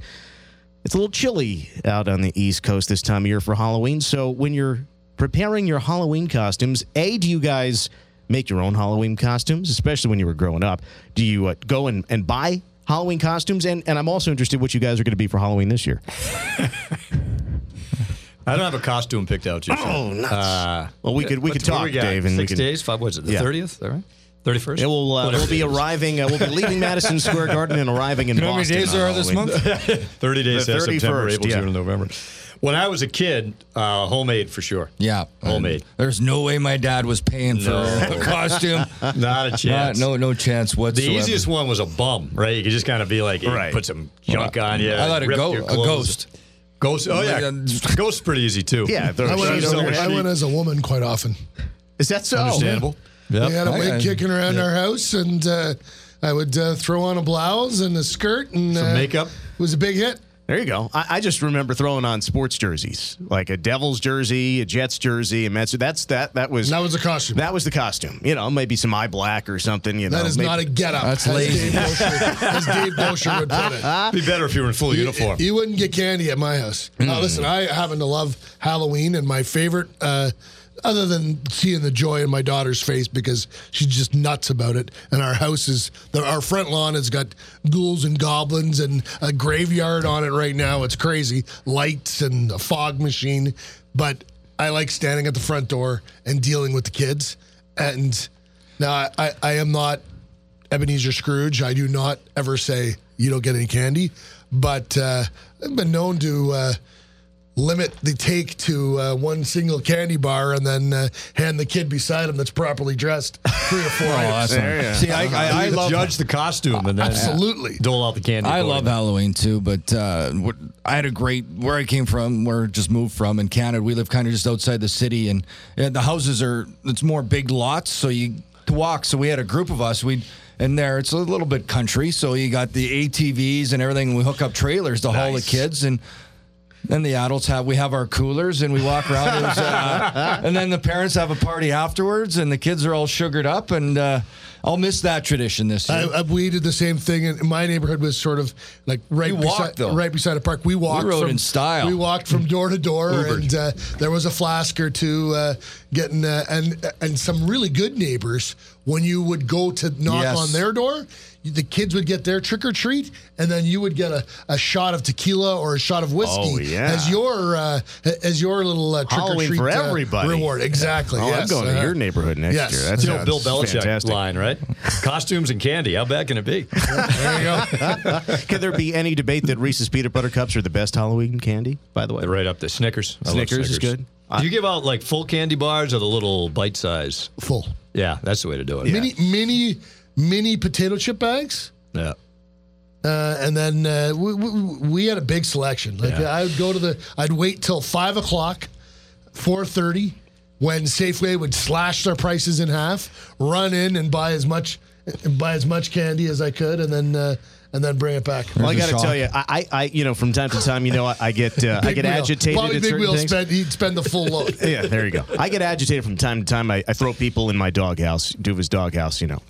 it's a little chilly out on the East Coast this time of year for Halloween. So when you're preparing your Halloween costumes, A, do you guys make your own Halloween costumes, especially when you were growing up? Do you uh, go and, and buy Halloween costumes? And, and I'm also interested what you guys are going to be for Halloween this year. (laughs) I don't have a costume picked out yet. Oh, nuts. Uh, Well, we could we could talk, we got? Dave, and Six could. days. Five. What's it? The Yeah. thirtieth. All right. Thirty first. It will uh, we'll be arriving. Uh, we'll be leaving (laughs) Madison Square Garden and arriving in You know how many days there are this month? (laughs) Thirty days. The yeah, September, 31st, April, yeah. June, and November. When I was a kid, uh, homemade for sure. Yeah. Homemade. There's no way my dad was paying for No. a costume. (laughs) Not a Not, chance. no, no chance whatsoever. The easiest one was a bum, right? You could just kind of be like, you Right. put some junk on you. I let it rip go. A ghost. Ghost. Oh yeah, (laughs) ghost pretty easy too. Yeah, I went, as so a, I chic. went as a woman quite often. Is that so? understandable. We had a wig I- kicking around our house, and uh, I would uh, throw on a blouse and a skirt and Some uh, makeup. It was a big hit. There you go. I, I just remember throwing on sports jerseys, like a Devils jersey, a Jets jersey, and Mets. That's that. That was That was a costume. that was the costume. You know, maybe some eye black or something. You know, That is maybe- not a get up. That's as lazy. Dave Mosher, as Dave Mosher would put it. (laughs) Be better if you were in full uniform. You wouldn't get candy at my house. Hmm. Uh, listen, I happen to love Halloween, and my favorite, uh, other than seeing the joy in my daughter's face because she's just nuts about it, and our house is, the, our front lawn has got ghouls and goblins and a graveyard on it right now. It's crazy. Lights and a fog machine. But I like standing at the front door and dealing with the kids. And now I, I, I am not Ebenezer Scrooge. I do not ever say you don't get any candy, but uh, I've been known to uh, limit the take to uh, one single candy bar and then uh, hand the kid beside him that's properly dressed three or four (laughs) Oh, items. that's not- See, I, I, I You love judge the costume and then Absolutely. dole out the candy. I love you. Halloween too, but uh, I had a great where I came from, where I just moved from in Canada. We live kind of just outside the city, and, and the houses are it's more big lots, so you to walk. So we had a group of us. We and there it's a little bit country, so you got the ATVs and everything. And we hook up trailers to haul the kids and. Then the adults have we have our coolers and we walk around, and, uh, (laughs) and then the parents have a party afterwards, and the kids are all sugared up, and uh, I'll miss that tradition this year. I, I, we did the same thing, and my neighborhood was sort of like right You beside, walked, though. right beside a park. We walked rode from, in style. We walked from door to door, Ubered. and uh, there was a flask or two uh, getting, uh, and and some really good neighbors. When you would go to knock Yes. on their door, the kids would get their trick or treat, and then you would get a, a shot of tequila or a shot of whiskey Oh, yeah. as your uh, as your little uh, trick or treat for uh, reward. Exactly. Oh, I'm yes. going to Uh, your neighborhood next yes. year. That's It's the old Bill that's Belichick fantastic. line, right? (laughs) Costumes and candy. How bad can it be? (laughs) There you go. (laughs) Can there be any debate that Reese's peanut butter cups are the best Halloween candy? By the way, right up there. Snickers. I love Snickers is good. Do you give out like full candy bars or the little bite size? Full. Yeah, that's the way to do it. Mini mini mini potato chip bags. Yeah. Uh, and then uh, we, we, we had a big selection. Like Yeah. I would go to the, I'd wait till five o'clock, four thirty, when Safeway would slash their prices in half. Run in and buy as much, and buy as much candy as I could, and then uh, and then bring it back. Well, I got to tell you, I, I, I, you know, from time to time, you know, I, I get, uh, I get Wheel. agitated Bobby at Big certain Wheel spend he'd spend the full load. (laughs) yeah, there you go. I get agitated from time to time. I, I throw people in my doghouse, Duva's doghouse. You know,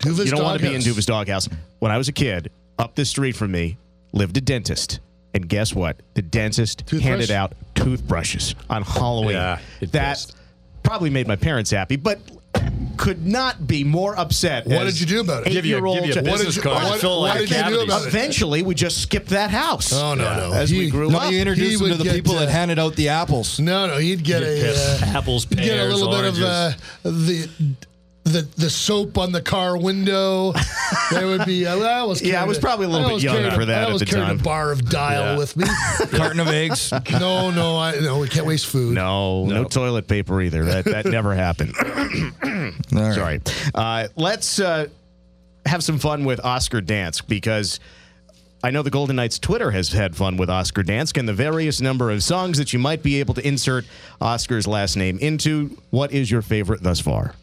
Duva's you don't want to be in Doghouse. Duva's doghouse. When I was a kid, up the street from me lived a dentist, and guess what? The dentist Toothbrush? handed out toothbrushes on Halloween. Yeah, it that pissed. probably made my parents happy, but could not be more upset. What did you do about it? Give you a- give you a business you- card. what- fill it what like did you do about it? Eventually, we just skipped that house. Oh no, Yeah. no. As we He- grew no, up, you introduced he them to the people uh, that handed out the apples. No, no, he'd get a. Uh, Apples, Get a pears, little bit of uh, the the the soap on the car window. there would be. I always (laughs) Yeah, I was probably a little bit always young carried for that I at always the carried time. a bar of dial Yeah. with me. (laughs) Carton of eggs. no, no, I no. We can't waste food. No, no, No. toilet paper either. That that (laughs) never happened. All right. Sorry. Uh, let's uh, have some fun with Oscar Dansk because I know the Golden Knights Twitter has had fun with Oscar Dansk and the various number of songs that you might be able to insert Oscar's last name into. What is your favorite thus far?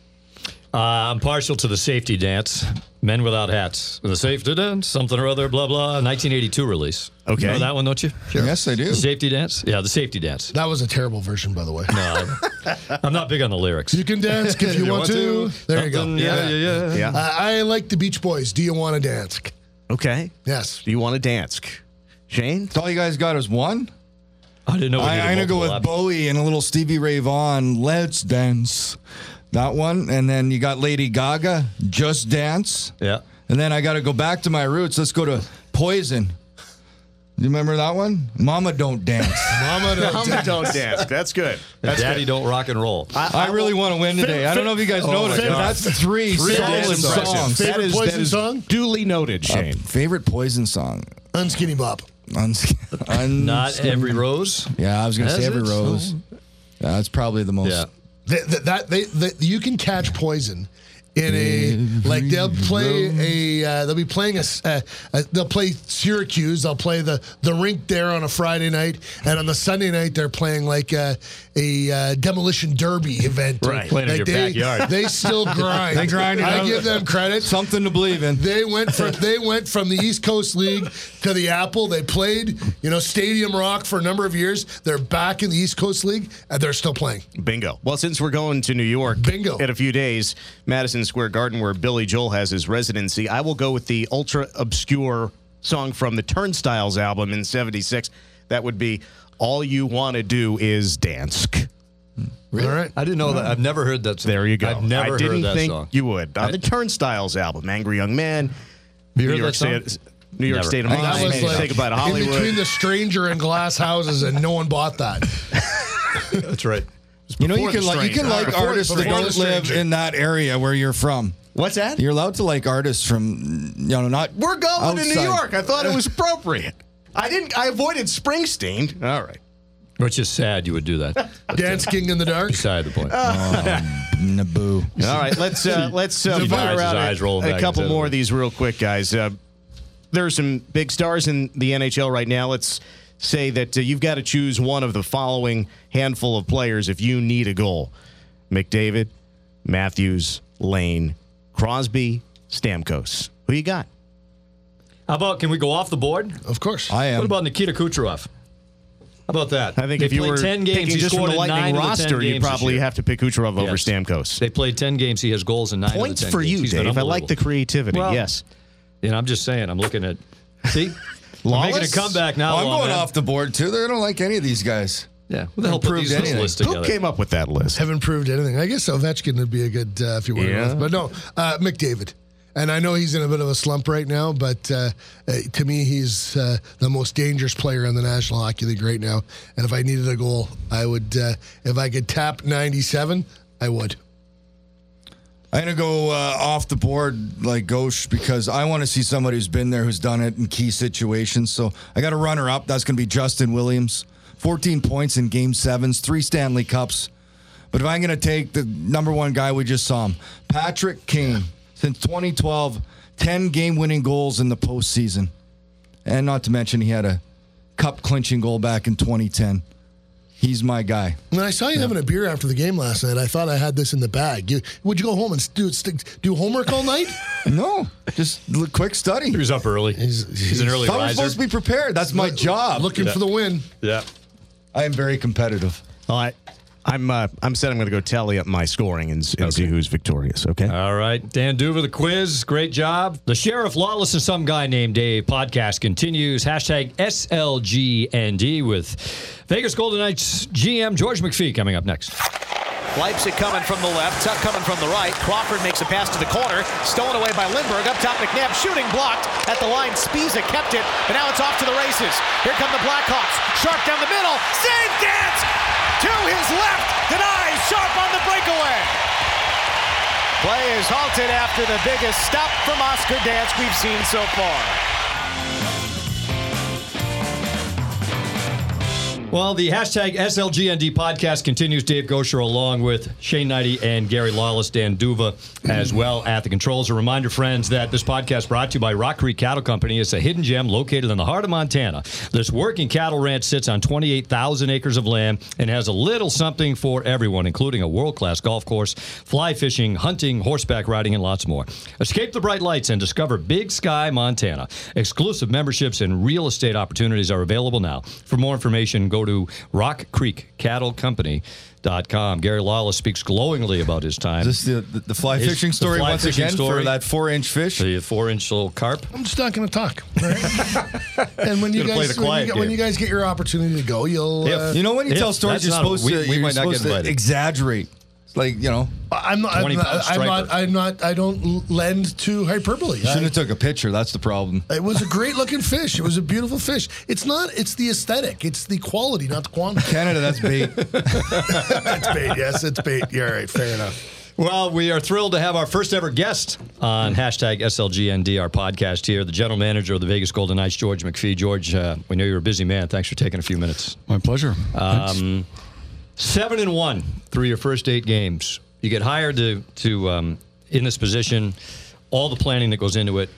Uh, I'm partial to the safety dance. Men without hats. The safety dance, something or other, blah blah. 1982 release. Okay. You know that one, don't you? Yes, I do. The safety dance. Yeah, the safety dance. That was a terrible version, by the way. No, I'm not big on the lyrics. You can dance if you, (laughs) want, to. There you go. Something- Yeah, yeah, yeah. Yeah. Uh, I like the Beach Boys. Do you want to dance? Okay. Yes. Do you want to dance? Shane? That's all you guys got is one. I didn't know. we I, needed I'm gonna go with options. Bowie and a little Stevie Ray Vaughan. Let's dance. That one, and then you got Lady Gaga. Just dance. Yeah. And then I got to go back to my roots. Let's go to Poison. You remember that one? Mama don't dance. (laughs) Mama, don't Mama don't dance. That's good. That's Daddy don't rock and roll. I really want to win today. I don't know if you guys oh, noticed, but that's three, solid That is impressive. songs. Favorite That is- Poison that is song? Duly noted, Shane. Favorite Poison song? Unskinny Bop. Uns- uns- Not every rose. Yeah, I was gonna Has say every it? rose. Yeah, that's probably the most. Yeah. That, that, that they, that you can catch poison in a like they'll play a uh, they'll be playing a, uh, uh, they'll play Syracuse they'll play the the rink there on a Friday night and on the Sunday night they're playing like a, a uh, demolition derby event Right. Playing in like your they, backyard. they still (laughs) grind They grind I give them credit Something to believe in. they went from they went from the East Coast League to the Apple. They played, you know, Stadium Rock for a number of years. They're back in the East Coast League and they're still playing. Bingo. Well, since we're going to New York Bingo. in a few days, Madison Square Garden, where Billy Joel has his residency, I will go with the ultra obscure song from the Turnstiles album in 76. That would be All You Want to Do Is Dance. All right. I didn't know that. I've never heard that. Song. There you go. I've never I didn't heard that think song. you would. On the Turnstiles album, Angry Young Man, you New heard York, that song? State, New York Never. State of That Mind, was like Say Goodbye to in between the stranger and glass houses, and no one bought that. (laughs) That's right. You know, you can the like you can stranger. like Before- artists that before the don't live in that area where you're from. What's that? You're allowed to like artists from you know not. We're going to New. York. I thought it was (laughs) appropriate. I didn't. I avoided Springsteen. All right. Which is sad you would do that. (laughs) Dancing in the Dark. Beside the point. (laughs) Naboo. All right, let's uh, let's uh, fire out eyes a, a couple more of these real quick, guys. Uh, there are some big stars in the NHL right now. Let's say that uh, you've got to choose one of the following handful of players if you need a goal: McDavid, Matthews, Laine, Crosby, Stamkos. Who you got? How about can we go off the board? Of course. I am. What about Nikita Kucherov? How about that? I think They if you were 10 games, picking he just from scored the nine Lightning of the 10 roster, you'd probably have to pick Kucherov over Stamkos. They played 10 games. He has goals in nine Points of the 10 for games. you, He's Dave. I like the creativity. Well, yes. You know, I'm just saying. I'm looking at. See, (laughs) we're making a Lawless? comeback now. Oh, I'm going Lawman. off the board too. They don't like any of these guys. Yeah, who the hell put these this anything. list Who came up with that list? Haven't proved anything. I guess Ovechkin would be a good uh, if you want Yeah. to. But no, uh, McDavid. And I know he's in a bit of a slump right now, but uh, uh, to me, he's uh, the most dangerous player in the National Hockey League right now. And if I needed a goal, I would. Uh, if I could tap 97, I would. I'm gonna go uh, off the board like Ghosh because I want to see somebody who's been there, who's done it in key situations. So I got a runner up. That's gonna be Justin Williams. 14 points in Game Sevens, three Stanley Cups. But if I'm gonna take the number one guy we just saw him, Patrick Kane, since 2012, 10 game-winning goals in the postseason, and not to mention he had a cup clinching goal back in 2010. He's my guy. When I saw you having a beer after the game last night, I thought I had this in the bag. You, would you go home and do do homework all night? (laughs) No, just a quick study. He was up early. He's- He's, an early Thought I'm supposed to be prepared. That's my job. Looking for the win. yeah. I am very competitive. All right. I'm uh, I'm said I'm going to go tally up my scoring and, and see who's victorious. Okay. All right. Dan Duva, the quiz. Great job. The Sheriff Lawless and Some Guy Named Dave podcast continues. Hashtag SLGND with Vegas Golden Knights GM George McPhee coming up next. Leipsic coming from the left, Tuch coming from the right. Crawford makes a pass to the corner, stolen away by Lindberg. Up top, McNabb shooting blocked at the line. Sbisa kept it, but now it's off to the races. Here come the Blackhawks. Sharp down the middle. Save Dansk to his left. Denies Sharp on the breakaway. Play is halted after the biggest stop from Oscar Dansk we've seen so far. Well, the hashtag SLGND podcast continues. Dave Goucher along with Shane Hnidy and Gary Lawless, Dan Duva as well at the controls. A reminder, friends, that this podcast brought to you by Rock Creek Cattle Company. It's a hidden gem located in the heart of Montana. This working cattle ranch sits on 28,000 acres of land and has a little something for everyone, including a world-class golf course, fly fishing, hunting, horseback riding, and lots more. Escape the bright lights and discover Big Sky, Montana. Exclusive memberships and real estate opportunities are available now. For more information, go to Rock Creek Cattle Company.com. Gary Lawless speaks glowingly about his time. Is this the, the, the fly Is fishing the story fly once fishing again story? for that four inch fish? the four-inch little carp. I'm just not going to talk. all right? (laughs) and when you guys when you, get, when you guys get your opportunity to go, you'll. If- Uh, You know when you If tell stories, you're not- supposed we- to we you're might not get to invited. exaggerate. It's like you know, I'm not. I'm not, I'm not. I'm not. I don't lend to hyperbole. shouldn't I- have took a picture. That's the problem. It was a (laughs) great looking fish. It was a beautiful fish. It's not. It's the aesthetic. It's the quality, not the quantity. Canada, that's bait. (laughs) (laughs) That's bait. Yes, it's bait. Yeah, all right. Fair enough. Well, we are thrilled to have our first ever guest on hashtag SLGND, our podcast here, the general manager of the Vegas Golden Knights, George McPhee. George, uh, we know you're a busy man. Thanks for taking a few minutes. My pleasure. Um, seven and one through your first eight games. You get hired to to um, in this position. All the planning that goes into it,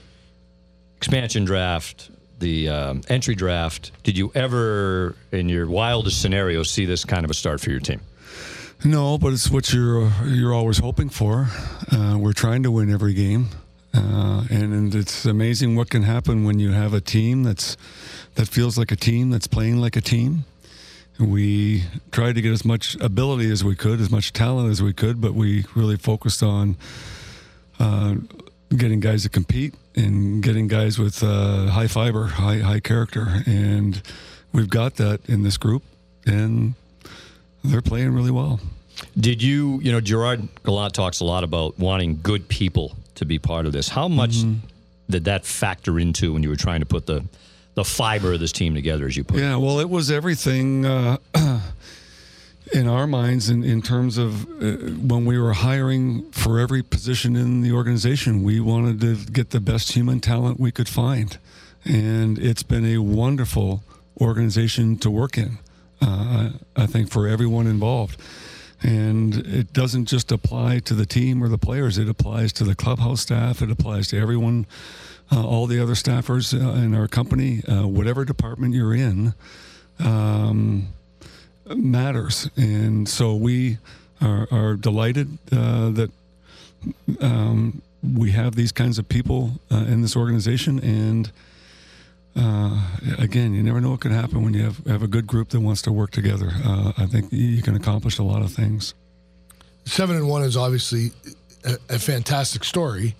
expansion draft, the um, entry draft. Did you ever, in your wildest scenario, see this kind of a start for your team? no, but it's what you're you're always hoping for. Uh, we're trying to win every game, uh, and, and it's amazing what can happen when you have a team that's that feels like a team that's playing like a team. We tried to get as much ability as we could, as much talent as we could, but we really focused on uh, getting guys to compete and getting guys with uh, high fiber, high high character, and we've got that in this group, and they're playing really well. Did you, you know, Gerard Gallant talks a lot about wanting good people to be part of this. How much did that factor into when you were trying to put the the fiber of this team together, as you put it? Yeah, well, it was everything uh, (clears throat) in our minds in, in terms of uh, when we were hiring for every position in the organization, we wanted to get the best human talent we could find. And it's been a wonderful organization to work in, uh, I think, for everyone involved. And it doesn't just apply to the team or the players, it applies to the clubhouse staff, it applies to everyone uh, all the other staffers uh, in our company, uh, whatever department you're in, um, matters. And so we are, are delighted uh, that um, we have these kinds of people in this organization. And again, you never know what can happen when you have, have a good group that wants to work together. I think you can accomplish a lot of things. Seven and one is obviously a, a fantastic story.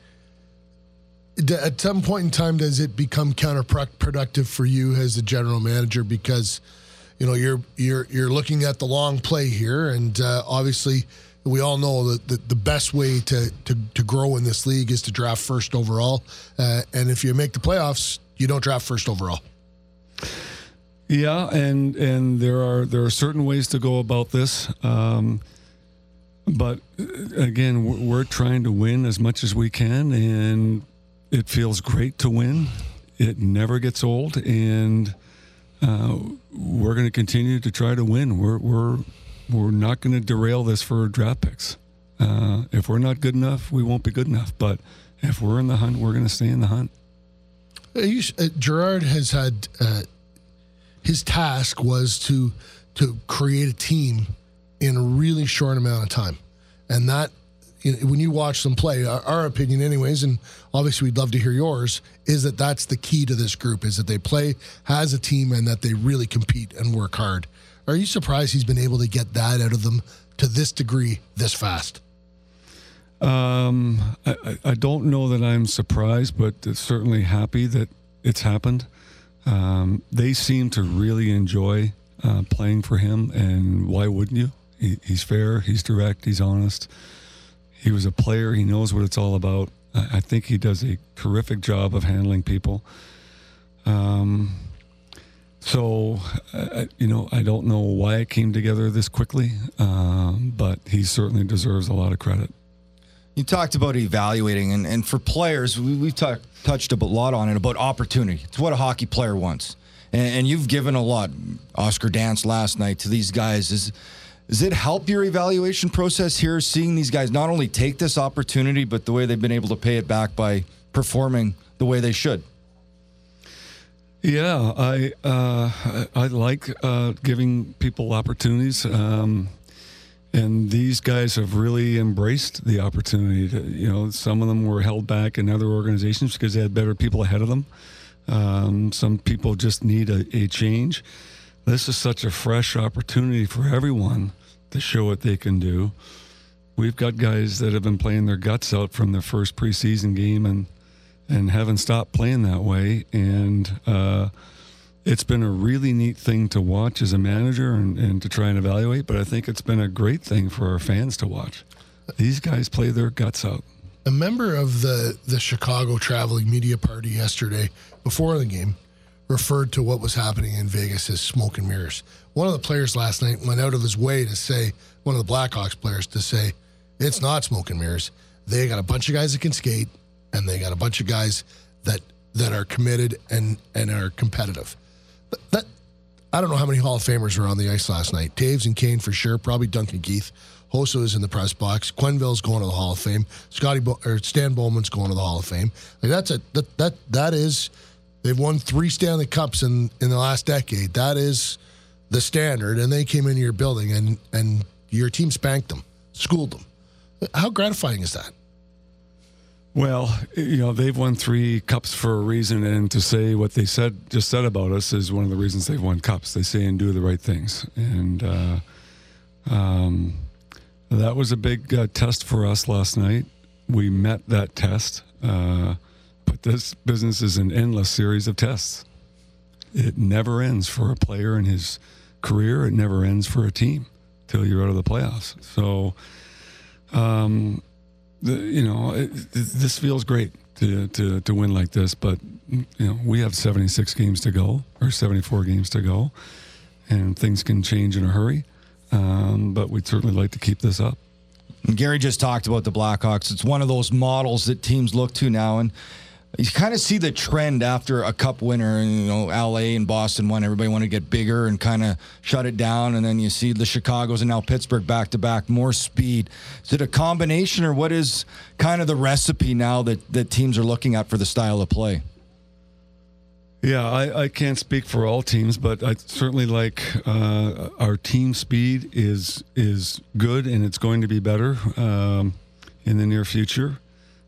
At some point in time, does it become counterproductive for you as the general manager because you know you're you're you're looking at the long play here, and uh, obviously we all know that the, the best way to, to to grow in this league is to draft first overall, uh, and if you make the playoffs, you don't draft first overall. Yeah, and and there are there are certain ways to go about this, um, but uh, again, we're trying to win as much as we can, and it feels great to win. It never gets old, and uh, we're going to continue to try to win. We're we're we're not going to derail this for draft picks. Uh, if we're not good enough, we won't be good enough. But if we're in the hunt, we're going to stay in the hunt. Uh, you, uh, Gerard has had uh, his task was to to create a team in a really short amount of time, and that when you watch them play, our, opinion, anyways, and obviously we'd love to hear yours, is that that's the key to this group is that they play as a team and that they really compete and work hard. Are you surprised he's been able to get that out of them to this degree this fast? Um, I, I- I don't know that I'm surprised, but certainly happy that it's happened. Um, they seem to really enjoy uh, playing for him, and why wouldn't you? He, he's fair, he's direct, he's honest. He was a player, he knows what it's all about. I, think he does a terrific job of handling people. Um, so, uh, you know, I don't know why it came together this quickly, um, but he certainly deserves a lot of credit. You talked about evaluating, and, and for players, we, we've talked touched a lot on it about opportunity. It's what a hockey player wants. and, and you've given a lot. Oscar Dansk last night to these guys. Is does it help your evaluation process here, seeing these guys not only take this opportunity, but the way they've been able to pay it back by performing the way they should? Yeah, I uh, I like uh, giving people opportunities, um, and these guys have really embraced the opportunity. To, you know, some of them were held back in other organizations because they had better people ahead of them. Um, some people just need a, a change. This is such a fresh opportunity for everyone to show what they can do. We've got guys that have been playing their guts out from their first preseason game and and haven't stopped playing that way. And uh, it's been a really neat thing to watch as a manager and, and to try and evaluate. But I think it's been a great thing for our fans to watch. These guys play their guts out. A member of the the Chicago traveling media party yesterday before the game referred to what was happening in Vegas as smoke and mirrors. One of the players last night went out of his way to say, one of the Blackhawks players to say, it's not smoke and mirrors. They got a bunch of guys that can skate, and they got a bunch of guys that that are committed and and are competitive. That, that I don't know how many Hall of Famers were on the ice last night. Toews and Kane for sure. Probably Duncan Keith. Hossa is in the press box. Quenneville's going to the Hall of Fame. Scotty Bo- or Stan Bowman's going to the Hall of Fame. Like that's a that that that is. They've won three Stanley Cups in in the last decade. That is the standard. And they came into your building and and your team spanked them, schooled them. How gratifying is that? Well, you know, they've won three cups for a reason, and to say what they said just said about us is one of the reasons they've won cups. They say and do the right things, and uh, um, that was a big uh, test for us last night. We met that test, uh, but this business is an endless series of tests. It never ends for a player and his career. It never ends for a team till you're out of the playoffs. So. Um, the, you know, it, it, this feels great to, to, to win like this, but you know, we have 76 games to go or 74 games to go, and things can change in a hurry. Um, but we'd certainly like to keep this up. Gary just talked about the Blackhawks. It's one of those models that teams look to now, and you kind of see the trend after a cup winner. and You know, LA and Boston won. Everybody wanted to get bigger and kind of shut it down. And then you see the Chicago's and now Pittsburgh back to back, more speed. Is it a combination, or what is kind of the recipe now that, that teams are looking at for the style of play? Yeah, I, I can't speak for all teams, but I certainly like uh, our team speed is is good and it's going to be better um, in the near future.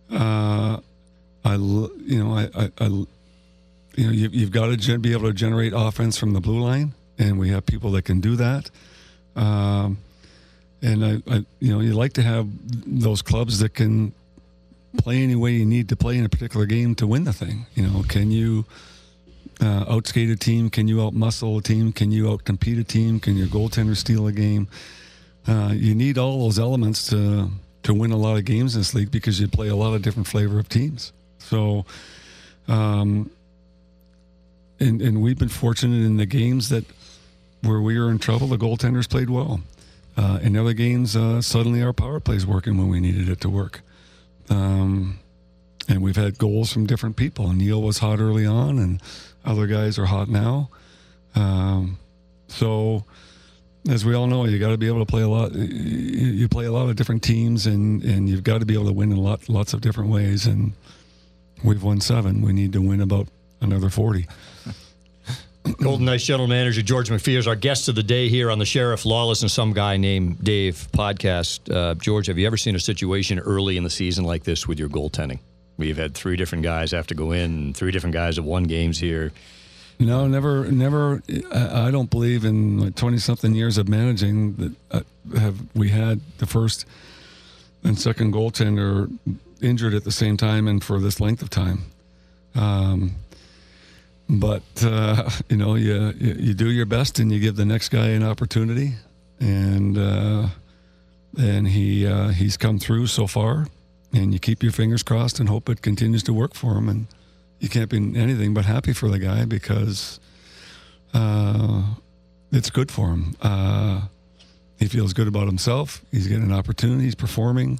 Uh, I, you know, I, I, I you know, you, you've got to be able to generate offense from the blue line, and we have people that can do that. Um, and I, I, you know, you like to have those clubs that can play any way you need to play in a particular game to win the thing. You know, can you uh, outskate a team? Can you outmuscle a team? Can you outcompete a team? Can your goaltender steal a game? Uh, you need all those elements to to win a lot of games in this league because you play a lot of different flavor of teams. So, um, and and we've been fortunate in the games that where we were in trouble, the goaltenders played well. Uh, in other games, uh, suddenly our power play is working when we needed it to work. Um, and we've had goals from different people. Neal was hot early on, and other guys are hot now. Um, so, as we all know, you got to be able to play a lot. You play a lot of different teams, and, and you've got to be able to win in lot, lots of different ways. And we've won seven. We need to win about another forty. (laughs) Golden Knights General Manager George McPhee is our guest of the day here on the Sheriff Lawless and Some Guy Named Dave podcast. Uh, George, have you ever seen a situation early in the season like this with your goaltending? We've had three different guys have to go in, three different guys have won games here. No, never, never. I don't believe in like twenty something years of managing that uh, have we had the first and second goaltender injured at the same time and for this length of time. Um, but uh, (laughs) you know, you you do your best and you give the next guy an opportunity, and uh, and he uh, he's come through so far, and you keep your fingers crossed and hope it continues to work for him and you can't be anything but happy for the guy because uh, it's good for him. Uh, he feels good about himself. He's getting an opportunity. He's performing.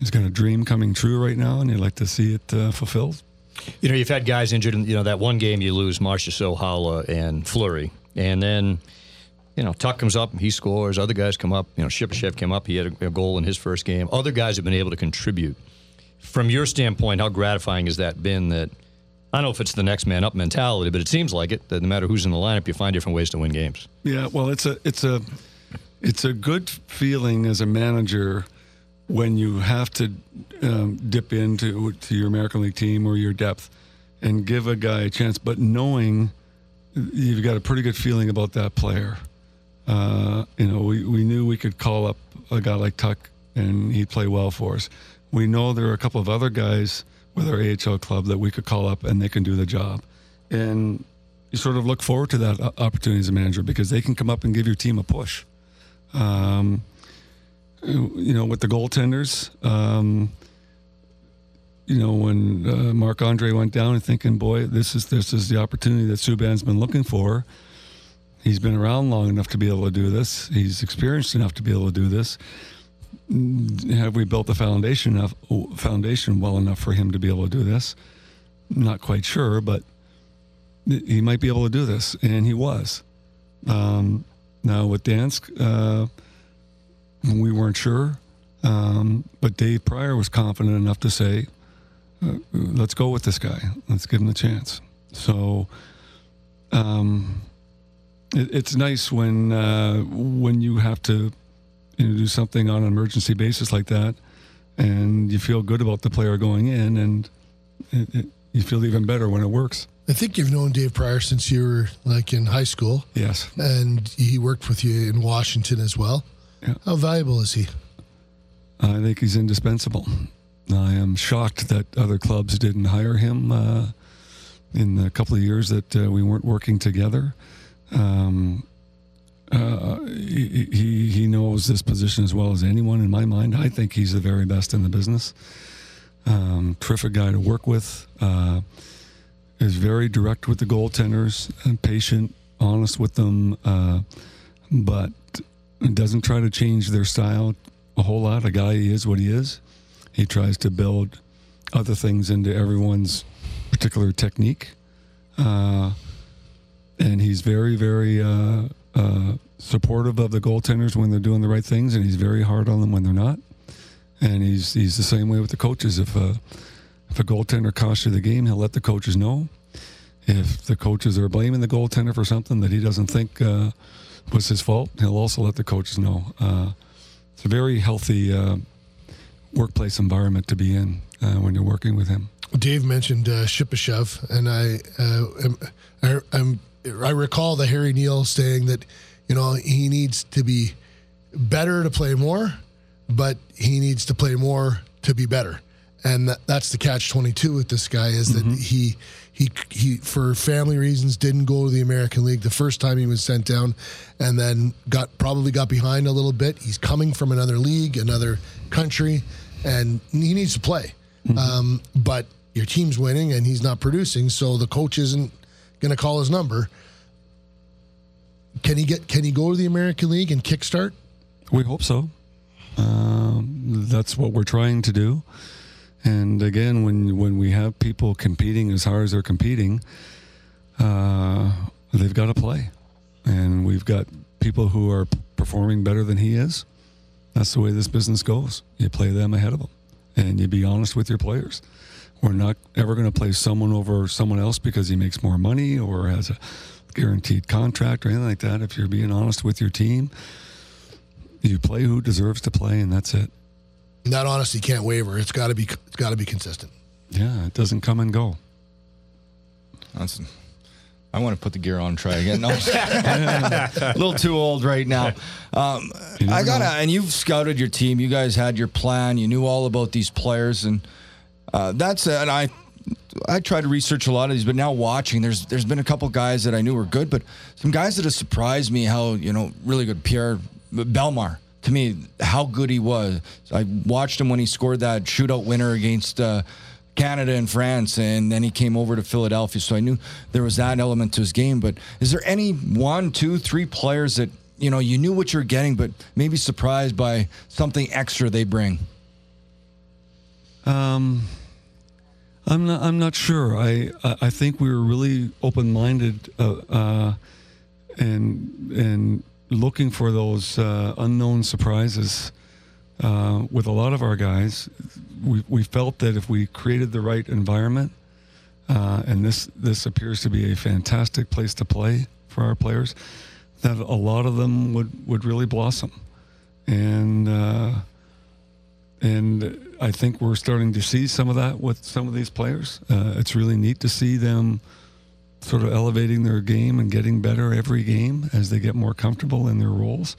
He's got a dream coming true right now, and you'd like to see it uh, fulfilled. You know, you've had guys injured in you know that one game you lose Marchessault, Haula, and Fleury, and then you know Tuch comes up, he scores. Other guys come up. You know, Shipachyov came up, he had a, a goal in his first game. Other guys have been able to contribute. From your standpoint, how gratifying has that been? That I don't know if it's the next man up mentality, but it seems like it. That no matter who's in the lineup, you find different ways to win games. Yeah, well, it's a it's a it's a good feeling as a manager when you have to um, dip into to your American League team or your depth and give a guy a chance, but knowing you've got a pretty good feeling about that player. Uh, you know, we, we knew we could call up a guy like Tuch and he'd play well for us. We know there are a couple of other guys with our AHL club that we could call up and they can do the job. And you sort of look forward to that opportunity as a manager because they can come up and give your team a push. Um, you know, with the goaltenders, um, you know, when uh, Marc Andre went down and thinking, boy, this is this is the opportunity that Subban's been looking for. He's been around long enough to be able to do this. He's experienced enough to be able to do this. Have we built the foundation enough, foundation well enough for him to be able to do this? Not quite sure, but he might be able to do this, and he was. Um, now with Dansk, uh, we weren't sure, um, but Dave Prior was confident enough to say, uh, "Let's go with this guy. Let's give him the chance." So, um, it, it's nice when uh, when you have to you know, do something on an emergency basis like that, and you feel good about the player going in, and it, it, you feel even better when it works. I think you've known Dave Prior since you were like in high school, Yes. and he worked with you in Washington as well. Yeah. How valuable is he? I think he's indispensable. I am shocked that other clubs didn't hire him uh, in the couple of years that uh, we weren't working together. Um, uh, he, he he knows this position as well as anyone in my mind. I think he's the very best in the business. Um, terrific guy to work with. Uh, is very direct with the goaltenders and patient, honest with them, uh, but doesn't try to change their style a whole lot. A guy is what he is. He tries to build other things into everyone's particular technique, uh, and he's very, very uh, uh, supportive of the goaltenders when they're doing the right things, and he's very hard on them when they're not. And he's he's the same way with the coaches. If a if a goaltender costs you the game, he'll let the coaches know. If the coaches are blaming the goaltender for something that he doesn't think uh, was his fault, he'll also let the coaches know. Uh, it's a very healthy uh, workplace environment to be in uh, when you're working with him. Dave mentioned uh, Shipachyov, and I, uh, am, I, I'm, I recall the Harry Neale saying that, you know, he needs to be better to play more, but he needs to play more to be better, and that, that's the catch twenty two with this guy is that he he he for family reasons didn't go to the American League the first time he was sent down, and then got probably got behind a little bit. He's coming from another league, another country, and he needs to play. Um, but your team's winning and he's not producing, so the coach isn't going to call his number. Can he get? Can he go to the American League and kickstart? We hope so. Um, that's what we're trying to do. And again, when when we have people competing as hard as they're competing, uh, they've got to play, and we've got people who are performing better than he is. That's the way this business goes. You play them ahead of them, and you be honest with your players. We're not ever going to play someone over someone else because he makes more money or has a guaranteed contract or anything like that. If you're being honest with your team, you play who deserves to play, and that's it. And that honesty can't waver. It's got to be. It's got to be consistent. Yeah, it doesn't come and go. That's. I want to put the gear on and try again. (laughs) No, (laughs) a little too old right now. Um, I gotta, know. and you've scouted your team. You guys had your plan. You knew all about these players, and uh, that's and I. I tried to research a lot of these, but now watching, there's there's been a couple guys that I knew were good, but some guys that have surprised me. How you know, really good. Pierre Bellemare to me, how good he was. I watched him when he scored that shootout winner against. Uh, Canada and France, and then he came over to Philadelphia. So I knew there was that element to his game. But is there any one, two, three players that you know you knew what you're getting, but maybe surprised by something extra they bring? Um, I'm not. I'm not sure. I. I think we were really open-minded, uh, uh, and and looking for those uh, unknown surprises uh, with a lot of our guys. We we felt that if we created the right environment, uh, and this this appears to be a fantastic place to play for our players, that a lot of them would would really blossom, and. Uh, and I think we're starting to see some of that with some of these players. Uh, it's really neat to see them sort of elevating their game and getting better every game as they get more comfortable in their roles.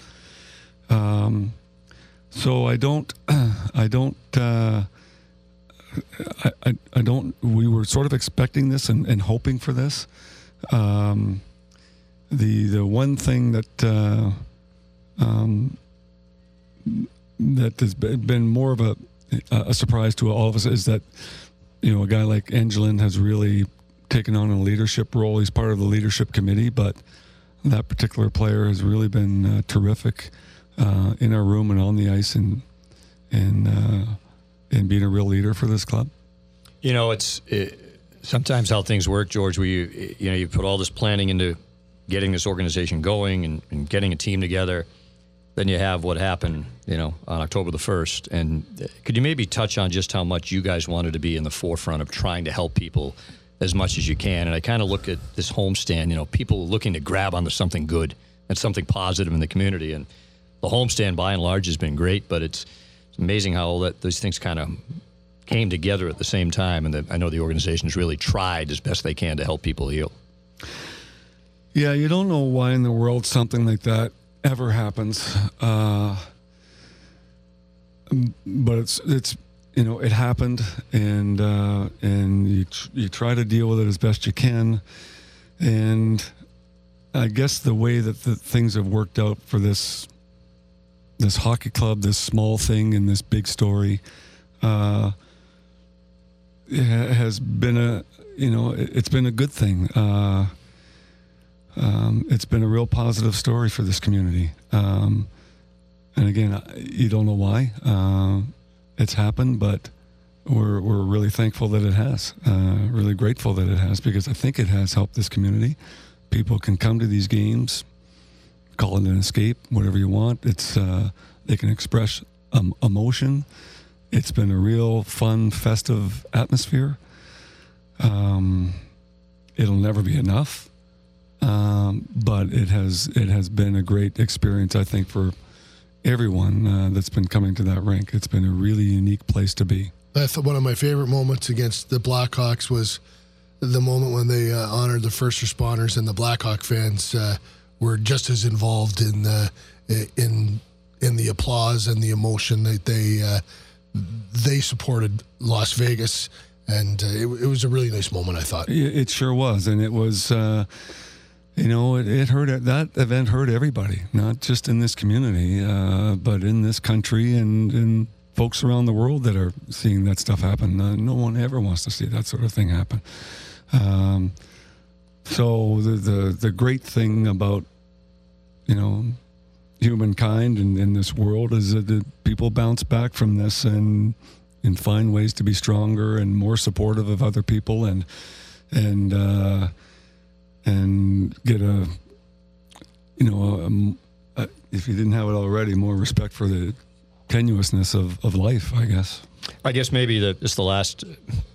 Um, so I don't, (clears throat) I don't, uh, I, I, I, don't. We were sort of expecting this and, and hoping for this. Um, the the one thing that uh, um, that has been more of a a surprise to all of us is that you know a guy like Engelland has really taken on a leadership role. He's part of the leadership committee, but that particular player has really been uh, terrific uh, in our room and on the ice and and uh, and being a real leader for this club. You know, it's it, sometimes how things work, George. Where you you know you put all this planning into getting this organization going and, and getting a team together then you have what happened, you know, on October the 1st. And uh, could you maybe touch on just how much you guys wanted to be in the forefront of trying to help people as much as you can? And I kind of look at this homestand, you know, people looking to grab onto something good and something positive in the community. And the homestand, by and large, has been great, but it's, it's amazing how all that those things kind of came together at the same time. And that I know the organization has really tried as best they can to help people heal. Yeah, you don't know why in the world something like that ever happens. Uh, but it's it's you know it happened, and uh, and you you try to deal with it as best you can, and I guess the way that the things have worked out for this this hockey club, this small thing in this big story, uh, has been a you know it's been a good thing. Uh, um, it's been a real positive story for this community. Um, and again, you don't know why uh, it's happened, but we're, we're really thankful that it has. Uh, really grateful that it has because I think it has helped this community. People can come to these games, call it an escape, whatever you want. It's uh, they can express um, emotion. It's been a real fun, festive atmosphere. Um, it'll never be enough um, but it has it has been a great experience, I think, for everyone uh, that's been coming to that rink. It's been a really unique place to be. I thought one of my favorite moments against the Blackhawks was the moment when they uh, honored the first responders and the Blackhawk fans uh, were just as involved in the in in the applause and the emotion that they uh, they supported Las Vegas, and uh, it, it, was a really nice moment. I thought it sure was, and it was uh, you know, it, it hurt. That event hurt everybody, not just in this community, uh, but in this country and and folks around the world that are seeing that stuff happen. Uh, no one ever wants to see that sort of thing happen. Um, so the, the the great thing about you know humankind and in this world is that people bounce back from this and and find ways to be stronger and more supportive of other people and and uh, and get a, you know, a, a, if you didn't have it already, more respect for the tenuousness of, of life, I guess. I guess maybe the, this the last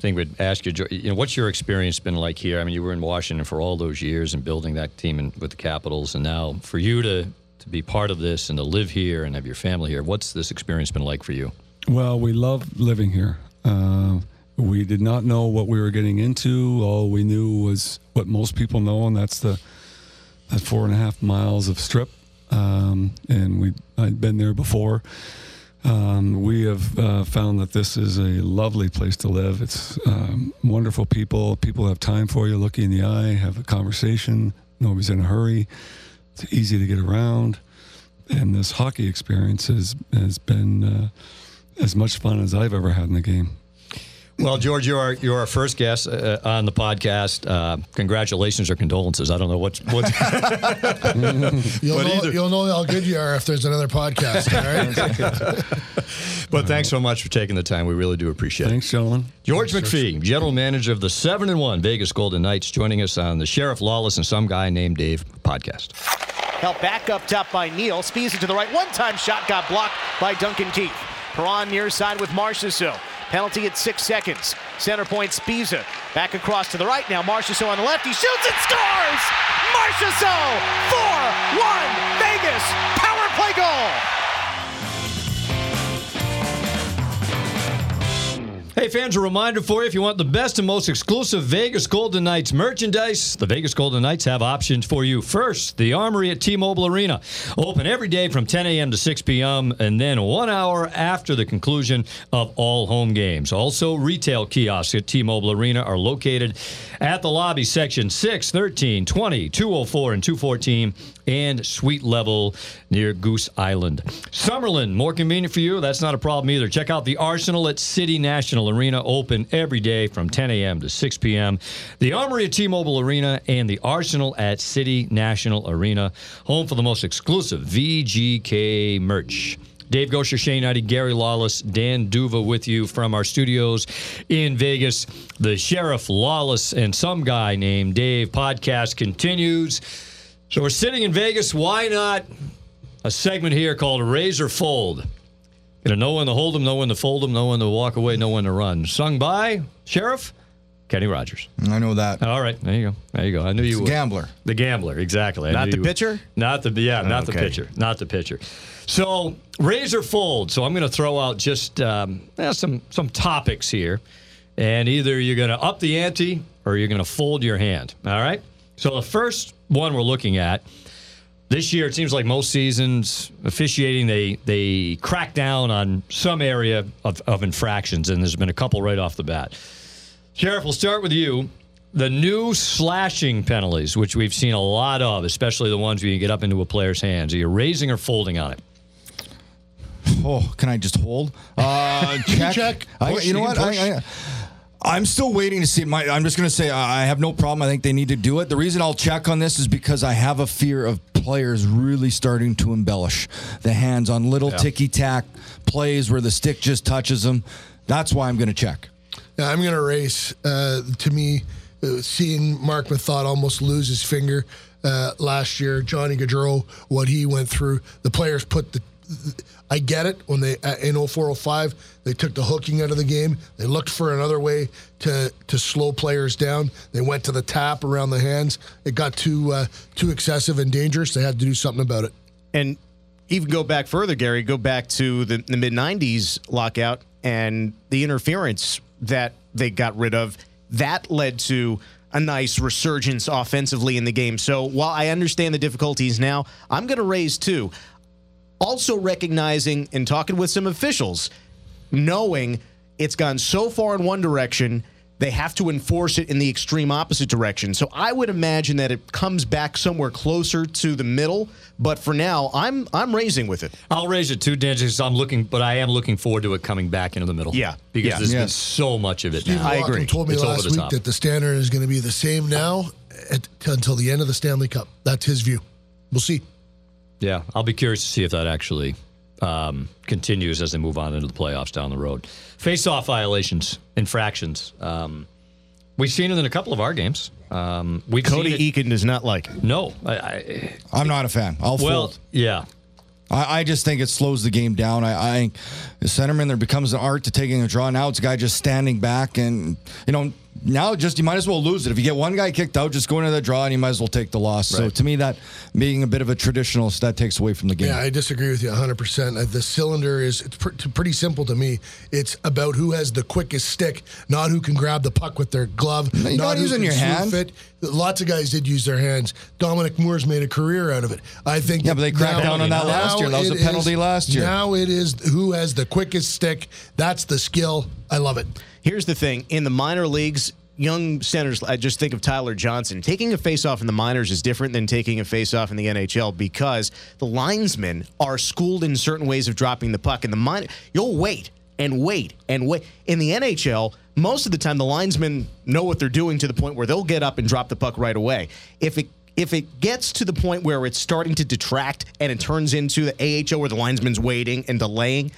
thing we'd ask you. You know, what's your experience been like here? I mean, you were in Washington for all those years and building that team in, with the Capitals, and now for you to to be part of this and to live here and have your family here, what's this experience been like for you? Well, we love living here. Uh, we did not know what we were getting into. All we knew was what most people know, and that's the that four and a half miles of strip. Um, and we I'd been there before. Um, we have uh, found that this is a lovely place to live. It's um, wonderful people. People have time for you, look you in the eye, have a conversation. Nobody's in a hurry. It's easy to get around. And this hockey experience has, has been uh, as much fun as I've ever had in the game. Well, George, you're our, you're our first guest uh, on the podcast. Uh, congratulations or condolences. I don't know what's. what's (laughs) You'll But know, either- you'll know how good you are if there's another podcast. All right. (laughs) but thanks so much for taking the time. We really do appreciate it. Thanks, gentlemen. George McPhee, general manager of the 7 and 1 Vegas Golden Knights, joining us on the Sheriff Lawless and Some Guy Named Dave podcast. Help back up top by Neal. Speeds it to the right. One time shot got blocked by Duncan Keith. Perron near side with Marchessault. Penalty at six seconds. Center point Sbisa. Back across to the right now. Marchessault on the left. He shoots and scores! Marchessault! 4-1 Vegas. Power play goal. Hey, fans, a reminder for you if you want the best and most exclusive Vegas Golden Knights merchandise, the Vegas Golden Knights have options for you. First, the Armory at T Mobile Arena. Open every day from 10 a.m. to 6 p.m., and then one hour after the conclusion of all home games. Also, retail kiosks at T Mobile Arena are located at the lobby section 6, 13, 20, 204, and 214 and Suite level near Goose Island. Summerlin, more convenient for you. That's not a problem either. Check out the Arsenal at City National Arena, open every day from 10 a.m. to 6 p.m. The Armory at T-Mobile Arena and the Arsenal at City National Arena, home for the most exclusive VGK merch. Dave Goucher, Shane Hnidy, Gary Lawless, Dan Duva with you from our studios in Vegas. The Sheriff Lawless and some guy named Dave podcast continues. So we're sitting in Vegas. Why not a segment here called Razor Fold? You know, no one to hold them, no one to fold them, no one to walk away, no one to run. Sung by Sheriff Kenny Rogers. I know that. All right, there you go. There you go. I knew you a would. gambler. The gambler, exactly. I Not the pitcher? Not the yeah, not the pitcher, not the pitcher. So razor fold. So I'm going to throw out just um, some some topics here, and either you're going to up the ante or you're going to fold your hand. All right. So the first one we're looking at this year, it seems like most seasons officiating they they crack down on some area of, of infractions, and there's been a couple right off the bat. Sheriff, we'll start with you. The new slashing penalties, which we've seen a lot of, especially the ones where you get up into a player's hands. Are you raising or folding on it? Oh, can I just hold? Uh, (laughs) check. check. I, you know You what? can I. I, am still waiting to see. My, I'm just going to say I I have no problem. I think they need to do it. The reason I'll check on this is because I have a fear of players really starting to embellish the hands on little ticky tack plays where the stick just touches them. That's why I'm going to check. Yeah, I'm going to race. Uh, to me, uh, seeing Marc Methot almost lose his finger uh, last year, Johnny Gaudreau, what he went through, the players put the. I get it when they in 0405 they took the hooking out of the game. They looked for another way to to slow players down. They went to the tap around the hands. It got too uh, too excessive and dangerous. They had to do something about it. And even go back further, Gary, go back to the, the mid 90s lockout and the interference that they got rid of. That led to a nice resurgence offensively in the game. So while I understand the difficulties now, I'm going to raise two. Also recognizing and talking with some officials, knowing it's gone so far in one direction, they have to enforce it in the extreme opposite direction. So I would imagine that it comes back somewhere closer to the middle. But for now, I'm I'm raising with it. I'll raise it too, Dan. Just I'm looking, but I am looking forward to it coming back into the middle. Yeah. because Yeah. there's been so much of it Steve now. I Walkom agree. told me It's last week top. that the standard is going to be the same now at, until the end of the Stanley Cup. That's his view. We'll see. Yeah, I'll be curious to see if that actually um, continues as they move on into the playoffs down the road. Face-off violations, infractions. Um, we've seen it in a couple of our games. Um, we've Cody Eakin does not like it. No, I, I, I'm not a fan. I'll well, fold. yeah. I, I just think it slows the game down. I, I think the centerman there becomes an art to taking a draw. Now it's a guy just standing back, and you know now just you might as well lose it. If you get one guy kicked out, just go into the draw, and you might as well take the loss. So to me, that being a bit of a traditionalist, that takes away from the game. Yeah, I disagree with you 100%. Uh, The cylinder is it's pr- pretty simple to me. It's about who has the quickest stick, not who can grab the puck with their glove. No, you're not not using your swoop hand. It. Lots of guys did use their hands. Dominic Moore's made a career out of it. I think. Yeah, but they cracked down on that last year. That was a penalty is- last year. Now it is who has the quickest stick. That's the skill. I love it. Here's the thing: in the minor leagues, young centers. I just think of Tyler Johnson. Taking a faceoff in the minors is different than taking a faceoff in the NHL because the linesmen are schooled in certain ways of dropping the puck. In the minor, you'll wait and wait and wait. In the NHL, most of the time the linesmen know what they're doing to the point where they'll get up and drop the puck right away. If it if it gets to the point where it's starting to detract and it turns into the AHO where the linesman's waiting and delaying,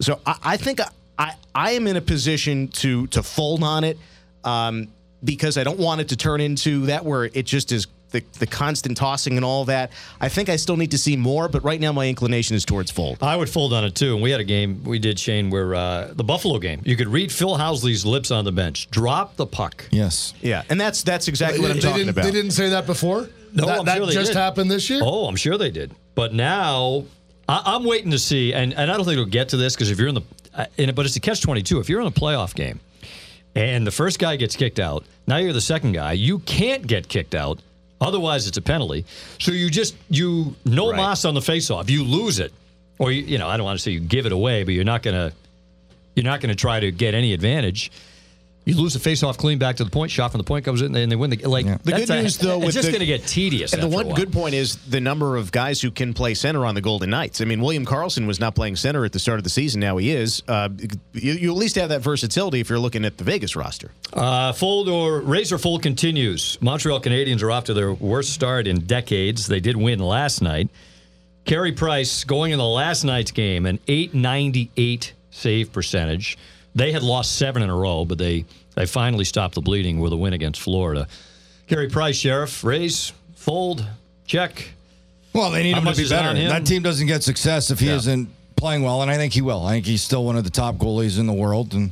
so I, I think I I am in a position to to fold on it um, because I don't want it to turn into that where it just is the, the constant tossing and all that. I think I still need to see more, but right now my inclination is towards fold. I would fold on it too. And we had a game we did, Shane, where uh, the Buffalo game. You could read Phil Housley's lips on the bench. Drop the puck. Yes. Yeah, and that's that's exactly what I'm they, talking didn't, about. they didn't say that before. No, that, I'm that sure they just did. happened this year. Oh, I'm sure they did. But now I, I'm waiting to see, and, and I don't think it'll get to this because if you're in the, uh, in but it's a catch 22. If you're in a playoff game and the first guy gets kicked out, now you're the second guy. You can't get kicked out. Otherwise, it's a penalty. So you just you no Right. loss on the faceoff. You lose it, or you, you know I don't want to say you give it away, but you're not gonna you're not gonna try to get any advantage. You lose the faceoff clean back to the point, shot and the point comes in, and they win the like. The that's good a- news, though, it's with just going to get tedious. And the one good point is the number of guys who can play center on the Golden Knights. I mean, William Karlsson was not playing center at the start of the season. Now he is. Uh, you, you at least have that versatility if you're looking at the Vegas roster. Uh, fold or razor fold continues. Montreal Canadiens are off to their worst start in decades. They did win last night. Carey Price going in the last night's game, an 898 save percentage. They had lost seven in a row, but they, they finally stopped the bleeding with a win against Florida. Carey Price, Sheriff, raise, fold, check. Well, they need How him to be better. That team doesn't get success if he Yeah. isn't playing well, and I think he will. I think he's still one of the top goalies in the world, and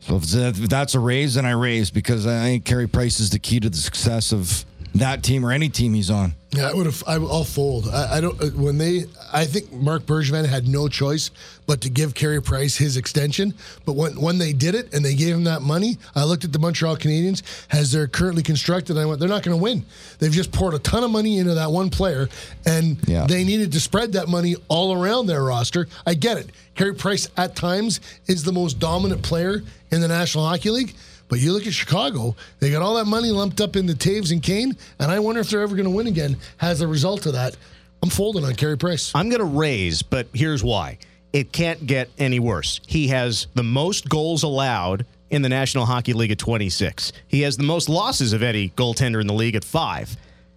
so if if that's a raise, then I raise because I think Carey Price is the key to the success of that team or any team he's on. Yeah, I would have. I, I'll fold. I, I don't. uh, When they, I think Marc Bergevin had no choice but to give Carey Price his extension. But when when they did it and they gave him that money, I looked at the Montreal Canadiens as they're currently constructed. And I went, they're not going to win. They've just poured a ton of money into that one player, and Yeah. they needed to spread that money all around their roster. I get it. Carey Price at times is the most dominant player in the National Hockey League. But you look at Chicago, they got all that money lumped up into Toews and Kane, and I wonder if they're ever going to win again as a result of that. I'm folding on Carey Price. I'm going to raise, but here's why. It can't get any worse. He has the most goals allowed in the National Hockey League at 26. He has the most losses of any goaltender in the league at 5.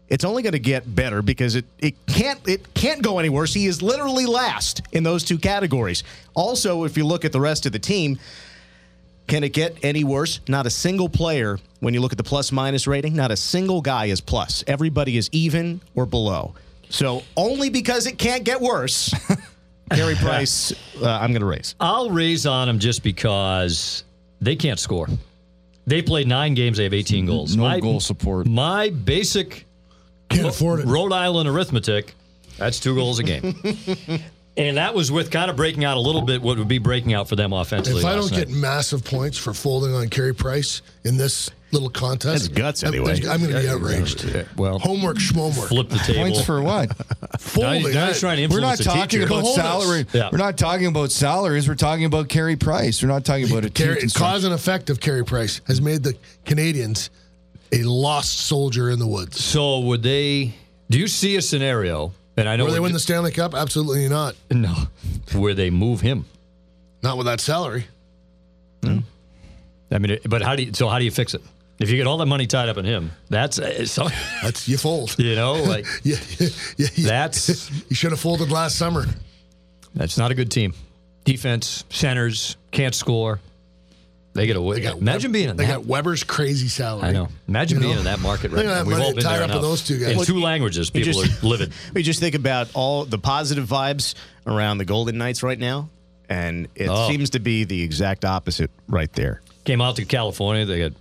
It's only going to get better because it, it can't it can't go any worse. He is literally last in those two categories. Also, if you look at the rest of the team, can it get any worse? Not a single player, when you look at the plus minus rating, not a single guy is plus. Everybody is even or below. So only because it can't get worse, (laughs) Carey Price, uh, I'm going to raise. I'll raise on them just because they can't score. They played nine games. They have 18 goals. No goal support. My basic Can't afford it. Rhode Island arithmetic, that's two goals a game. (laughs) and that was with kind of breaking out a little bit what would be breaking out for them offensively. If I don't night. get massive points for folding on Carey Price in this little contest, That's guts I'm- anyway. I'm, going to be outraged. well, Homework, schmomework. flip the table. Points for what? (laughs) Folding. Now now trying to We're not talking about salary. Yeah. We're not talking about salaries. We're talking about Carey Price. We're not talking about a team. Carey, construction. cause and effect of Carey Price has made the Canadiens a lost soldier in the woods. So would they? Do you see a scenario? And I know Will they win the Stanley Cup? Absolutely not. (laughs) no, where they move him. Not with that salary. I mean, it- but how do you? So how do you fix it? If you get all that money tied up in him, that's uh, so, (laughs) That's you fold. (laughs) you know like Yeah, yeah, yeah, yeah. That's- you should have folded last summer. that's not a good team. Defense, centers can't score. They get away. They got Imagine Web- being in They that. got Weber's crazy salary. I know. Imagine You being know? in that market Look right at now. that We've money all been tied there up in enough. those two guys. In Well, two languages, You people just- are livid. (laughs) We just think about all the positive vibes around the Golden Knights right now, and it Oh. seems to be the exact opposite right there. Came out to California. They got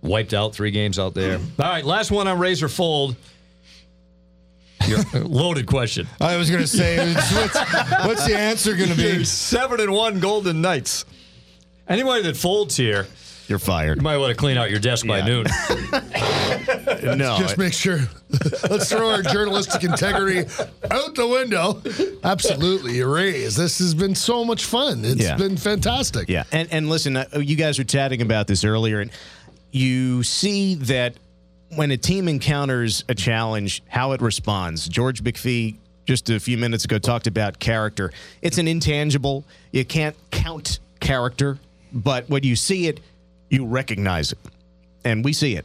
wiped out three games out there. (laughs) All right, last one on Razor Fold. Your (laughs) loaded question. I was going to say, what's, what's the answer going to be? Seven and one Golden Knights. Anybody that folds here, You're fired. you might want to clean out your desk by Yeah. noon. (laughs) no, Just make sure. (laughs) Let's throw our journalistic integrity out the window. Absolutely, erase. This has been so much fun. It's Yeah. been fantastic. Yeah, and and listen, uh, you guys were chatting about this earlier, and you see that when a team encounters a challenge, how it responds. George McPhee just a few minutes ago talked about character. It's an intangible. You can't count character, but when you see it, you recognize it. And we see it.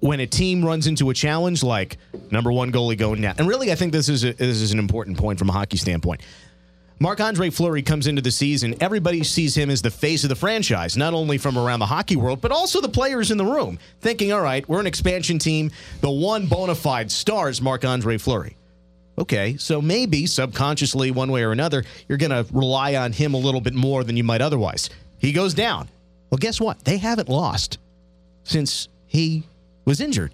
When a team runs into a challenge like number one goalie going down, and really, I think this is a, this is an important point from a hockey standpoint. Marc Andre Fleury comes into the season. Everybody sees him as the face of the franchise, not only from around the hockey world, but also the players in the room, thinking, all right, we're an expansion team. The one bona fide star is Marc Andre Fleury. Okay, so maybe subconsciously, one way or another, you're going to rely on him a little bit more than you might otherwise. He goes down. Well, guess what? They haven't lost since he was injured.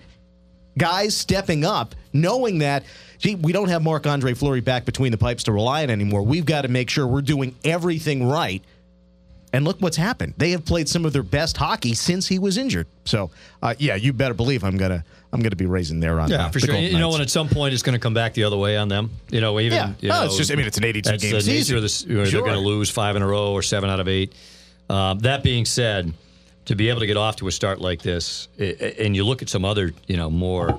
Guys stepping up, knowing that, gee, we don't have Marc Andre Fleury back between the pipes to rely on anymore. We've got to make sure we're doing everything right. And look what's happened. They have played some of their best hockey since he was injured. So, uh, yeah, you better believe I'm gonna I'm gonna be raising there on Yeah, uh, for the sure. You know, and at some point it's going to come back the other way on them. You know, even Yeah. you Oh, know, it's just- I mean, it's an 82 that's game the season. of this. They're going to lose five in a row or seven out of eight. Um, that being said, to be able to get off to a start like this, i- i- and you look at some other, you know, more,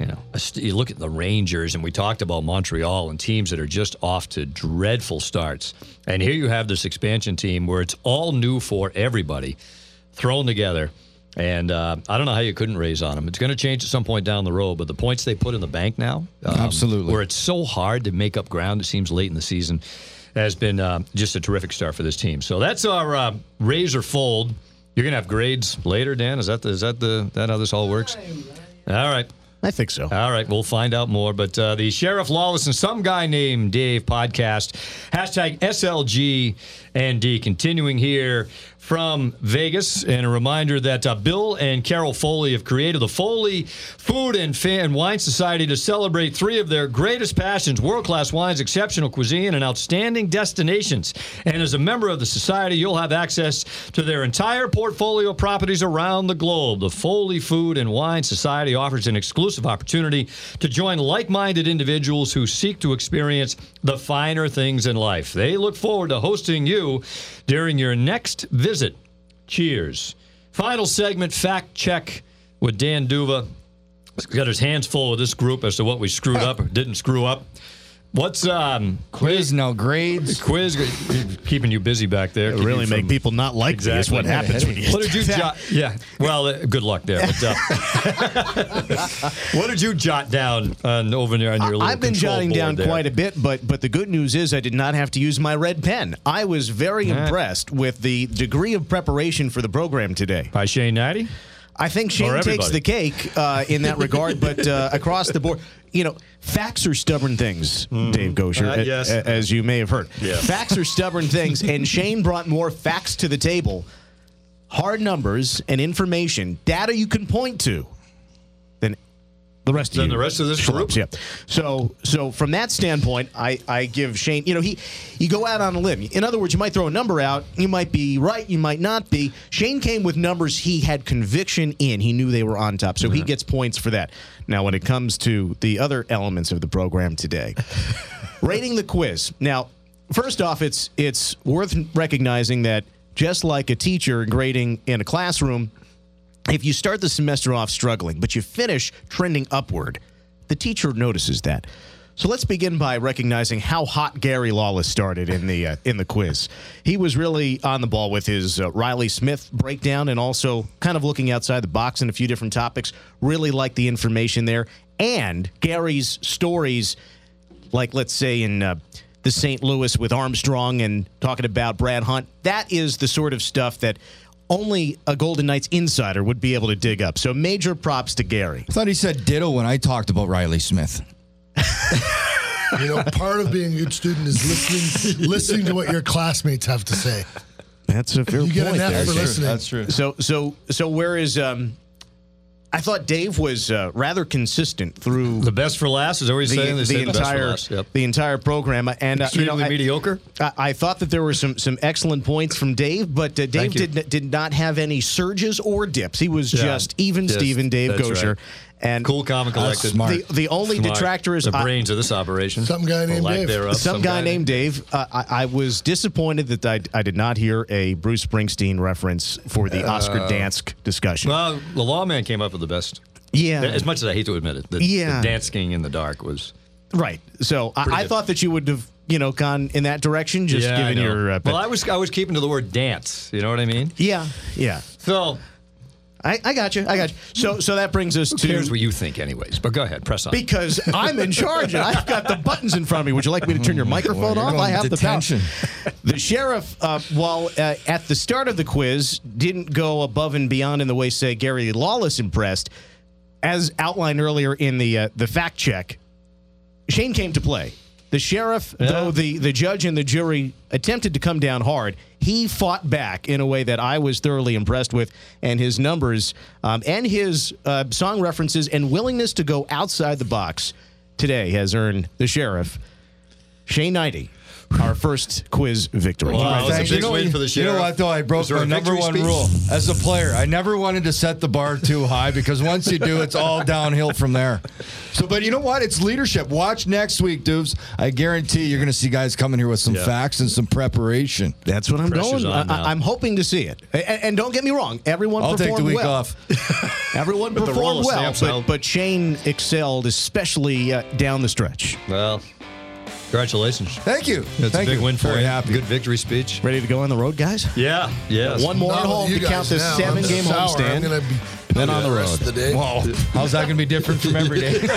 you know, a st- you look at the Rangers, and we talked about Montreal and teams that are just off to dreadful starts. And here you have this expansion team where it's all new for everybody, thrown together. And uh, I don't know how you couldn't raise on them. It's going to change at some point down the road, but the points they put in the bank now, um, Absolutely. where it's so hard to make up ground, it seems late in the season, has been uh, just a terrific start for this team. So that's our uh, razor fold. You're going to have grades later, Dan. Is that the, is that the that how this all works? All right. I think so. All right, we'll find out more. But uh, the Sheriff Lawless and some guy named Dave podcast, hashtag SLG and D, continuing here from Vegas. And a reminder that uh, Bill and Carol Foley have created the Foley Food and Fan Wine Society to celebrate three of their greatest passions world class wines, exceptional cuisine, and outstanding destinations. And as a member of the society, you'll have access to their entire portfolio of properties around the globe. The Foley Food and Wine Society offers an exclusive opportunity to join like minded individuals who seek to experience the finer things in life. They look forward to hosting you during your next visit. Cheers. Final segment fact check with Dan Duva. He's got his hands full with this group as to what we screwed up or didn't screw up. What's um Quiz, no grades. quiz keeping you busy back there? keep really make from- people not like me is Exactly. what happens when you What did you jot? Yeah. Well, uh, good luck there. But, uh, (laughs) what did you jot down on, over there on your little I've been jotting down there? quite a bit, but but the good news is I did not have to use my red pen. I was very Yeah. impressed with the degree of preparation for the program today. By Shane Hnidy? I think Shane takes the cake uh, in that regard, but uh, across the board, you know, facts are stubborn things, Dave Goucher, Uh, yes. a- as you may have heard. Yeah. Facts are stubborn things, (laughs) and Shane brought more facts to the table, hard numbers and information, data you can point to, the rest of Than you the rest of this schlubs. group? Yeah. So, so from that standpoint, I, I give Shane. You know, he you go out on a limb. In other words, you might throw a number out. You might be right. You might not be. Shane came with numbers he had conviction in. He knew they were on top, so he mm-hmm. gets points for that. Now, when it comes to the other elements of the program today, (laughs) rating the quiz. Now, first off, it's it's worth recognizing that just like a teacher grading in a classroom, if you start the semester off struggling, but you finish trending upward, the teacher notices that. So let's begin by recognizing how hot Gary Lawless started in the uh, in the quiz. He was really on the ball with his uh, Reilly Smith breakdown and also kind of looking outside the box in a few different topics. Really liked the information there and Gary's stories, like let's say in uh, the St. Louis with Armstrong and talking about Brad Hunt. That is the sort of stuff that only a Golden Knights insider would be able to dig up. So major props to Gary. I thought he said ditto when I talked about Reilly Smith. You know, part of being a good student is listening listening to what your classmates have to say. That's a fair You get an F there. for listening. That's true. So so so where is um I thought Dave was uh, rather consistent through The best for last? Is always the, saying? The for entire last. Yep. the entire program and uh, you know Extremely I, mediocre? I, I thought that there were some some excellent points from Dave, but uh, Dave did did not have any surges or dips. He was Yeah. just even Yes, Steven Dave Goucher. right. And Cool, calm, and collected. smart. the the only Smart. detractor is the I- brains of this operation. Some guy named Dave. thereof. some, guy, named Dave. Uh, I, I was disappointed that I, I did not hear a Bruce Springsteen reference for the Oscar Dansk discussion. Well, the lawman came up with the best. yeah, As much as I hate to admit it, the, Yeah. the dancing in the dark was. right. So I, I thought that you would have you know, gone in that direction. Just Yeah, I given know. your. Uh, well, I was I was keeping to the word dance. You know what I mean? yeah, yeah. So I, I got you. I got you. So, so that brings us to here's what you think, anyways. But go ahead, press on. because I'm in charge and I've got the buttons in front of me. Would you like me to turn your (laughs) microphone you're off? I have detention. the power. The sheriff, uh, while uh, at the start of the quiz, didn't go above and beyond in the way, say, Gary Lawless impressed. As outlined earlier in the uh, the fact check, Shane came to play. The sheriff, Yeah. though the, the judge and the jury attempted to come down hard, he fought back in a way that I was thoroughly impressed with. And his numbers um, and his uh, song references and willingness to go outside the box today has earned the sheriff, Shane Hnidy, our first quiz victory. Wow. That was a big you know, win what- for the You know what, though? I broke my number one speech? rule as a player. I never wanted to set the bar too high because once you do, it's all downhill from there. So, but you know what? It's leadership. Watch next week, dudes. I guarantee you're going to see guys coming here with some Yeah. facts and some preparation. That's what I'm Pressure's going. I, I'm hoping to see it. And, and don't get me wrong, everyone I'll take performed the week well. off. (laughs) Everyone the performed well, but, but Shane excelled, especially uh, down the stretch. well, congratulations. Thank you. That's Thank a big you. win for Very you. happy. Good victory speech. Ready to go on the road, guys? Yeah. Yes. One more Not at with home you to count this now. I'm seven-game sour. homestand. I'm gonna be Then on the road. rest of the day. Whoa. How's that going to be different from every day? (laughs)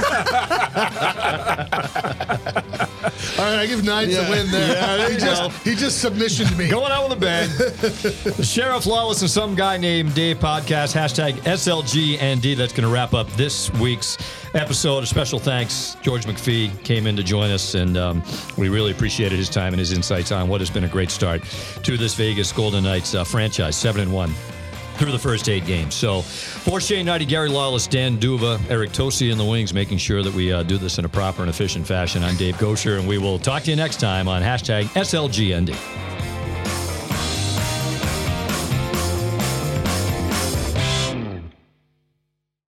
All right, I give Knights a win there. Yeah, he just he just submissioned me. Going out with a bang. Sheriff Lawless and some guy named Dave podcast, hashtag SLGND. That's going to wrap up this week's episode. A special thanks. George McPhee came in to join us, and um, we really appreciated his time and his insights on what has been a great start to this Vegas Golden Knights uh, franchise, 7 and 1 through the first eight games. So, for Shane Hnidy, Gary Lawless, Dan Duva, Eric Tosi in the wings, making sure that we uh, do this in a proper and efficient fashion. I'm Dave Goucher, and we will talk to you next time on hashtag SLGND.